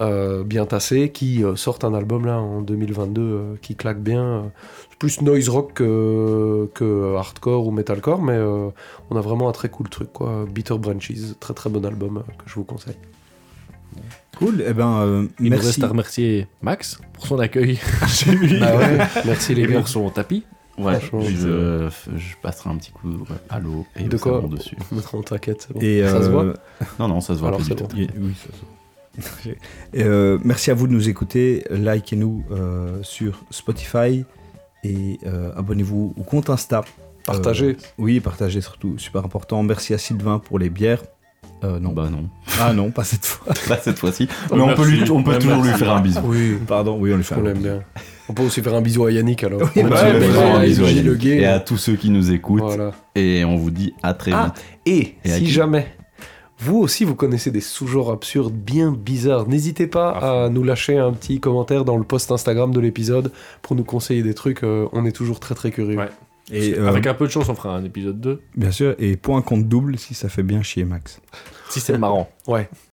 Euh, bien tassés, qui euh, sortent un album là en 2022 euh, qui claque bien. euh, c'est plus noise rock que, que hardcore ou metalcore, mais euh, on a vraiment un très cool truc quoi. Bitter Branches, très très bon album euh, que je vous conseille. Cool. Eh ben, euh, Il nous reste à remercier Max pour son accueil chez lui Bah ouais, merci les et gars. pour son tapis. Ouais, je, je passerai un petit coup ouais, à l'eau et De au quoi dessus. T'inquiète, bon. Et, Ça se voit Non, non, ça se voit Alors pas du tout. Oui, ça se voit. Et, euh, merci à vous de nous écouter. Likez-nous euh, sur Spotify et euh, abonnez-vous au compte Insta. Partagez. Euh, oui, partagez surtout, super important. Merci à Sylvain pour les bières. Euh, non. Bah non. Ah non, pas cette fois. Pas cette fois-ci. Oh, Mais on peut, lui, on peut Ouais, toujours merci. lui faire un bisou. Oui, Pardon, oui, on lui fait on un l'aime bien. On peut aussi faire un bisou à Yannick alors. Oui, On bah ouais, il bisou à Yannick. gay. Et à tous ceux qui nous écoutent. Voilà. Et on vous dit à très Ah, vite. et, Et à si qui jamais vous aussi vous connaissez des sous-genres absurdes bien bizarres, n'hésitez pas à nous lâcher un petit commentaire dans le post Instagram de l'épisode pour nous conseiller des trucs. euh, on est toujours très très curieux. Ouais. Et euh, Avec un peu de chance, on fera un épisode 2. bien sûr, et point compte double si ça fait bien chier Max. Si c'est marrant. Ouais.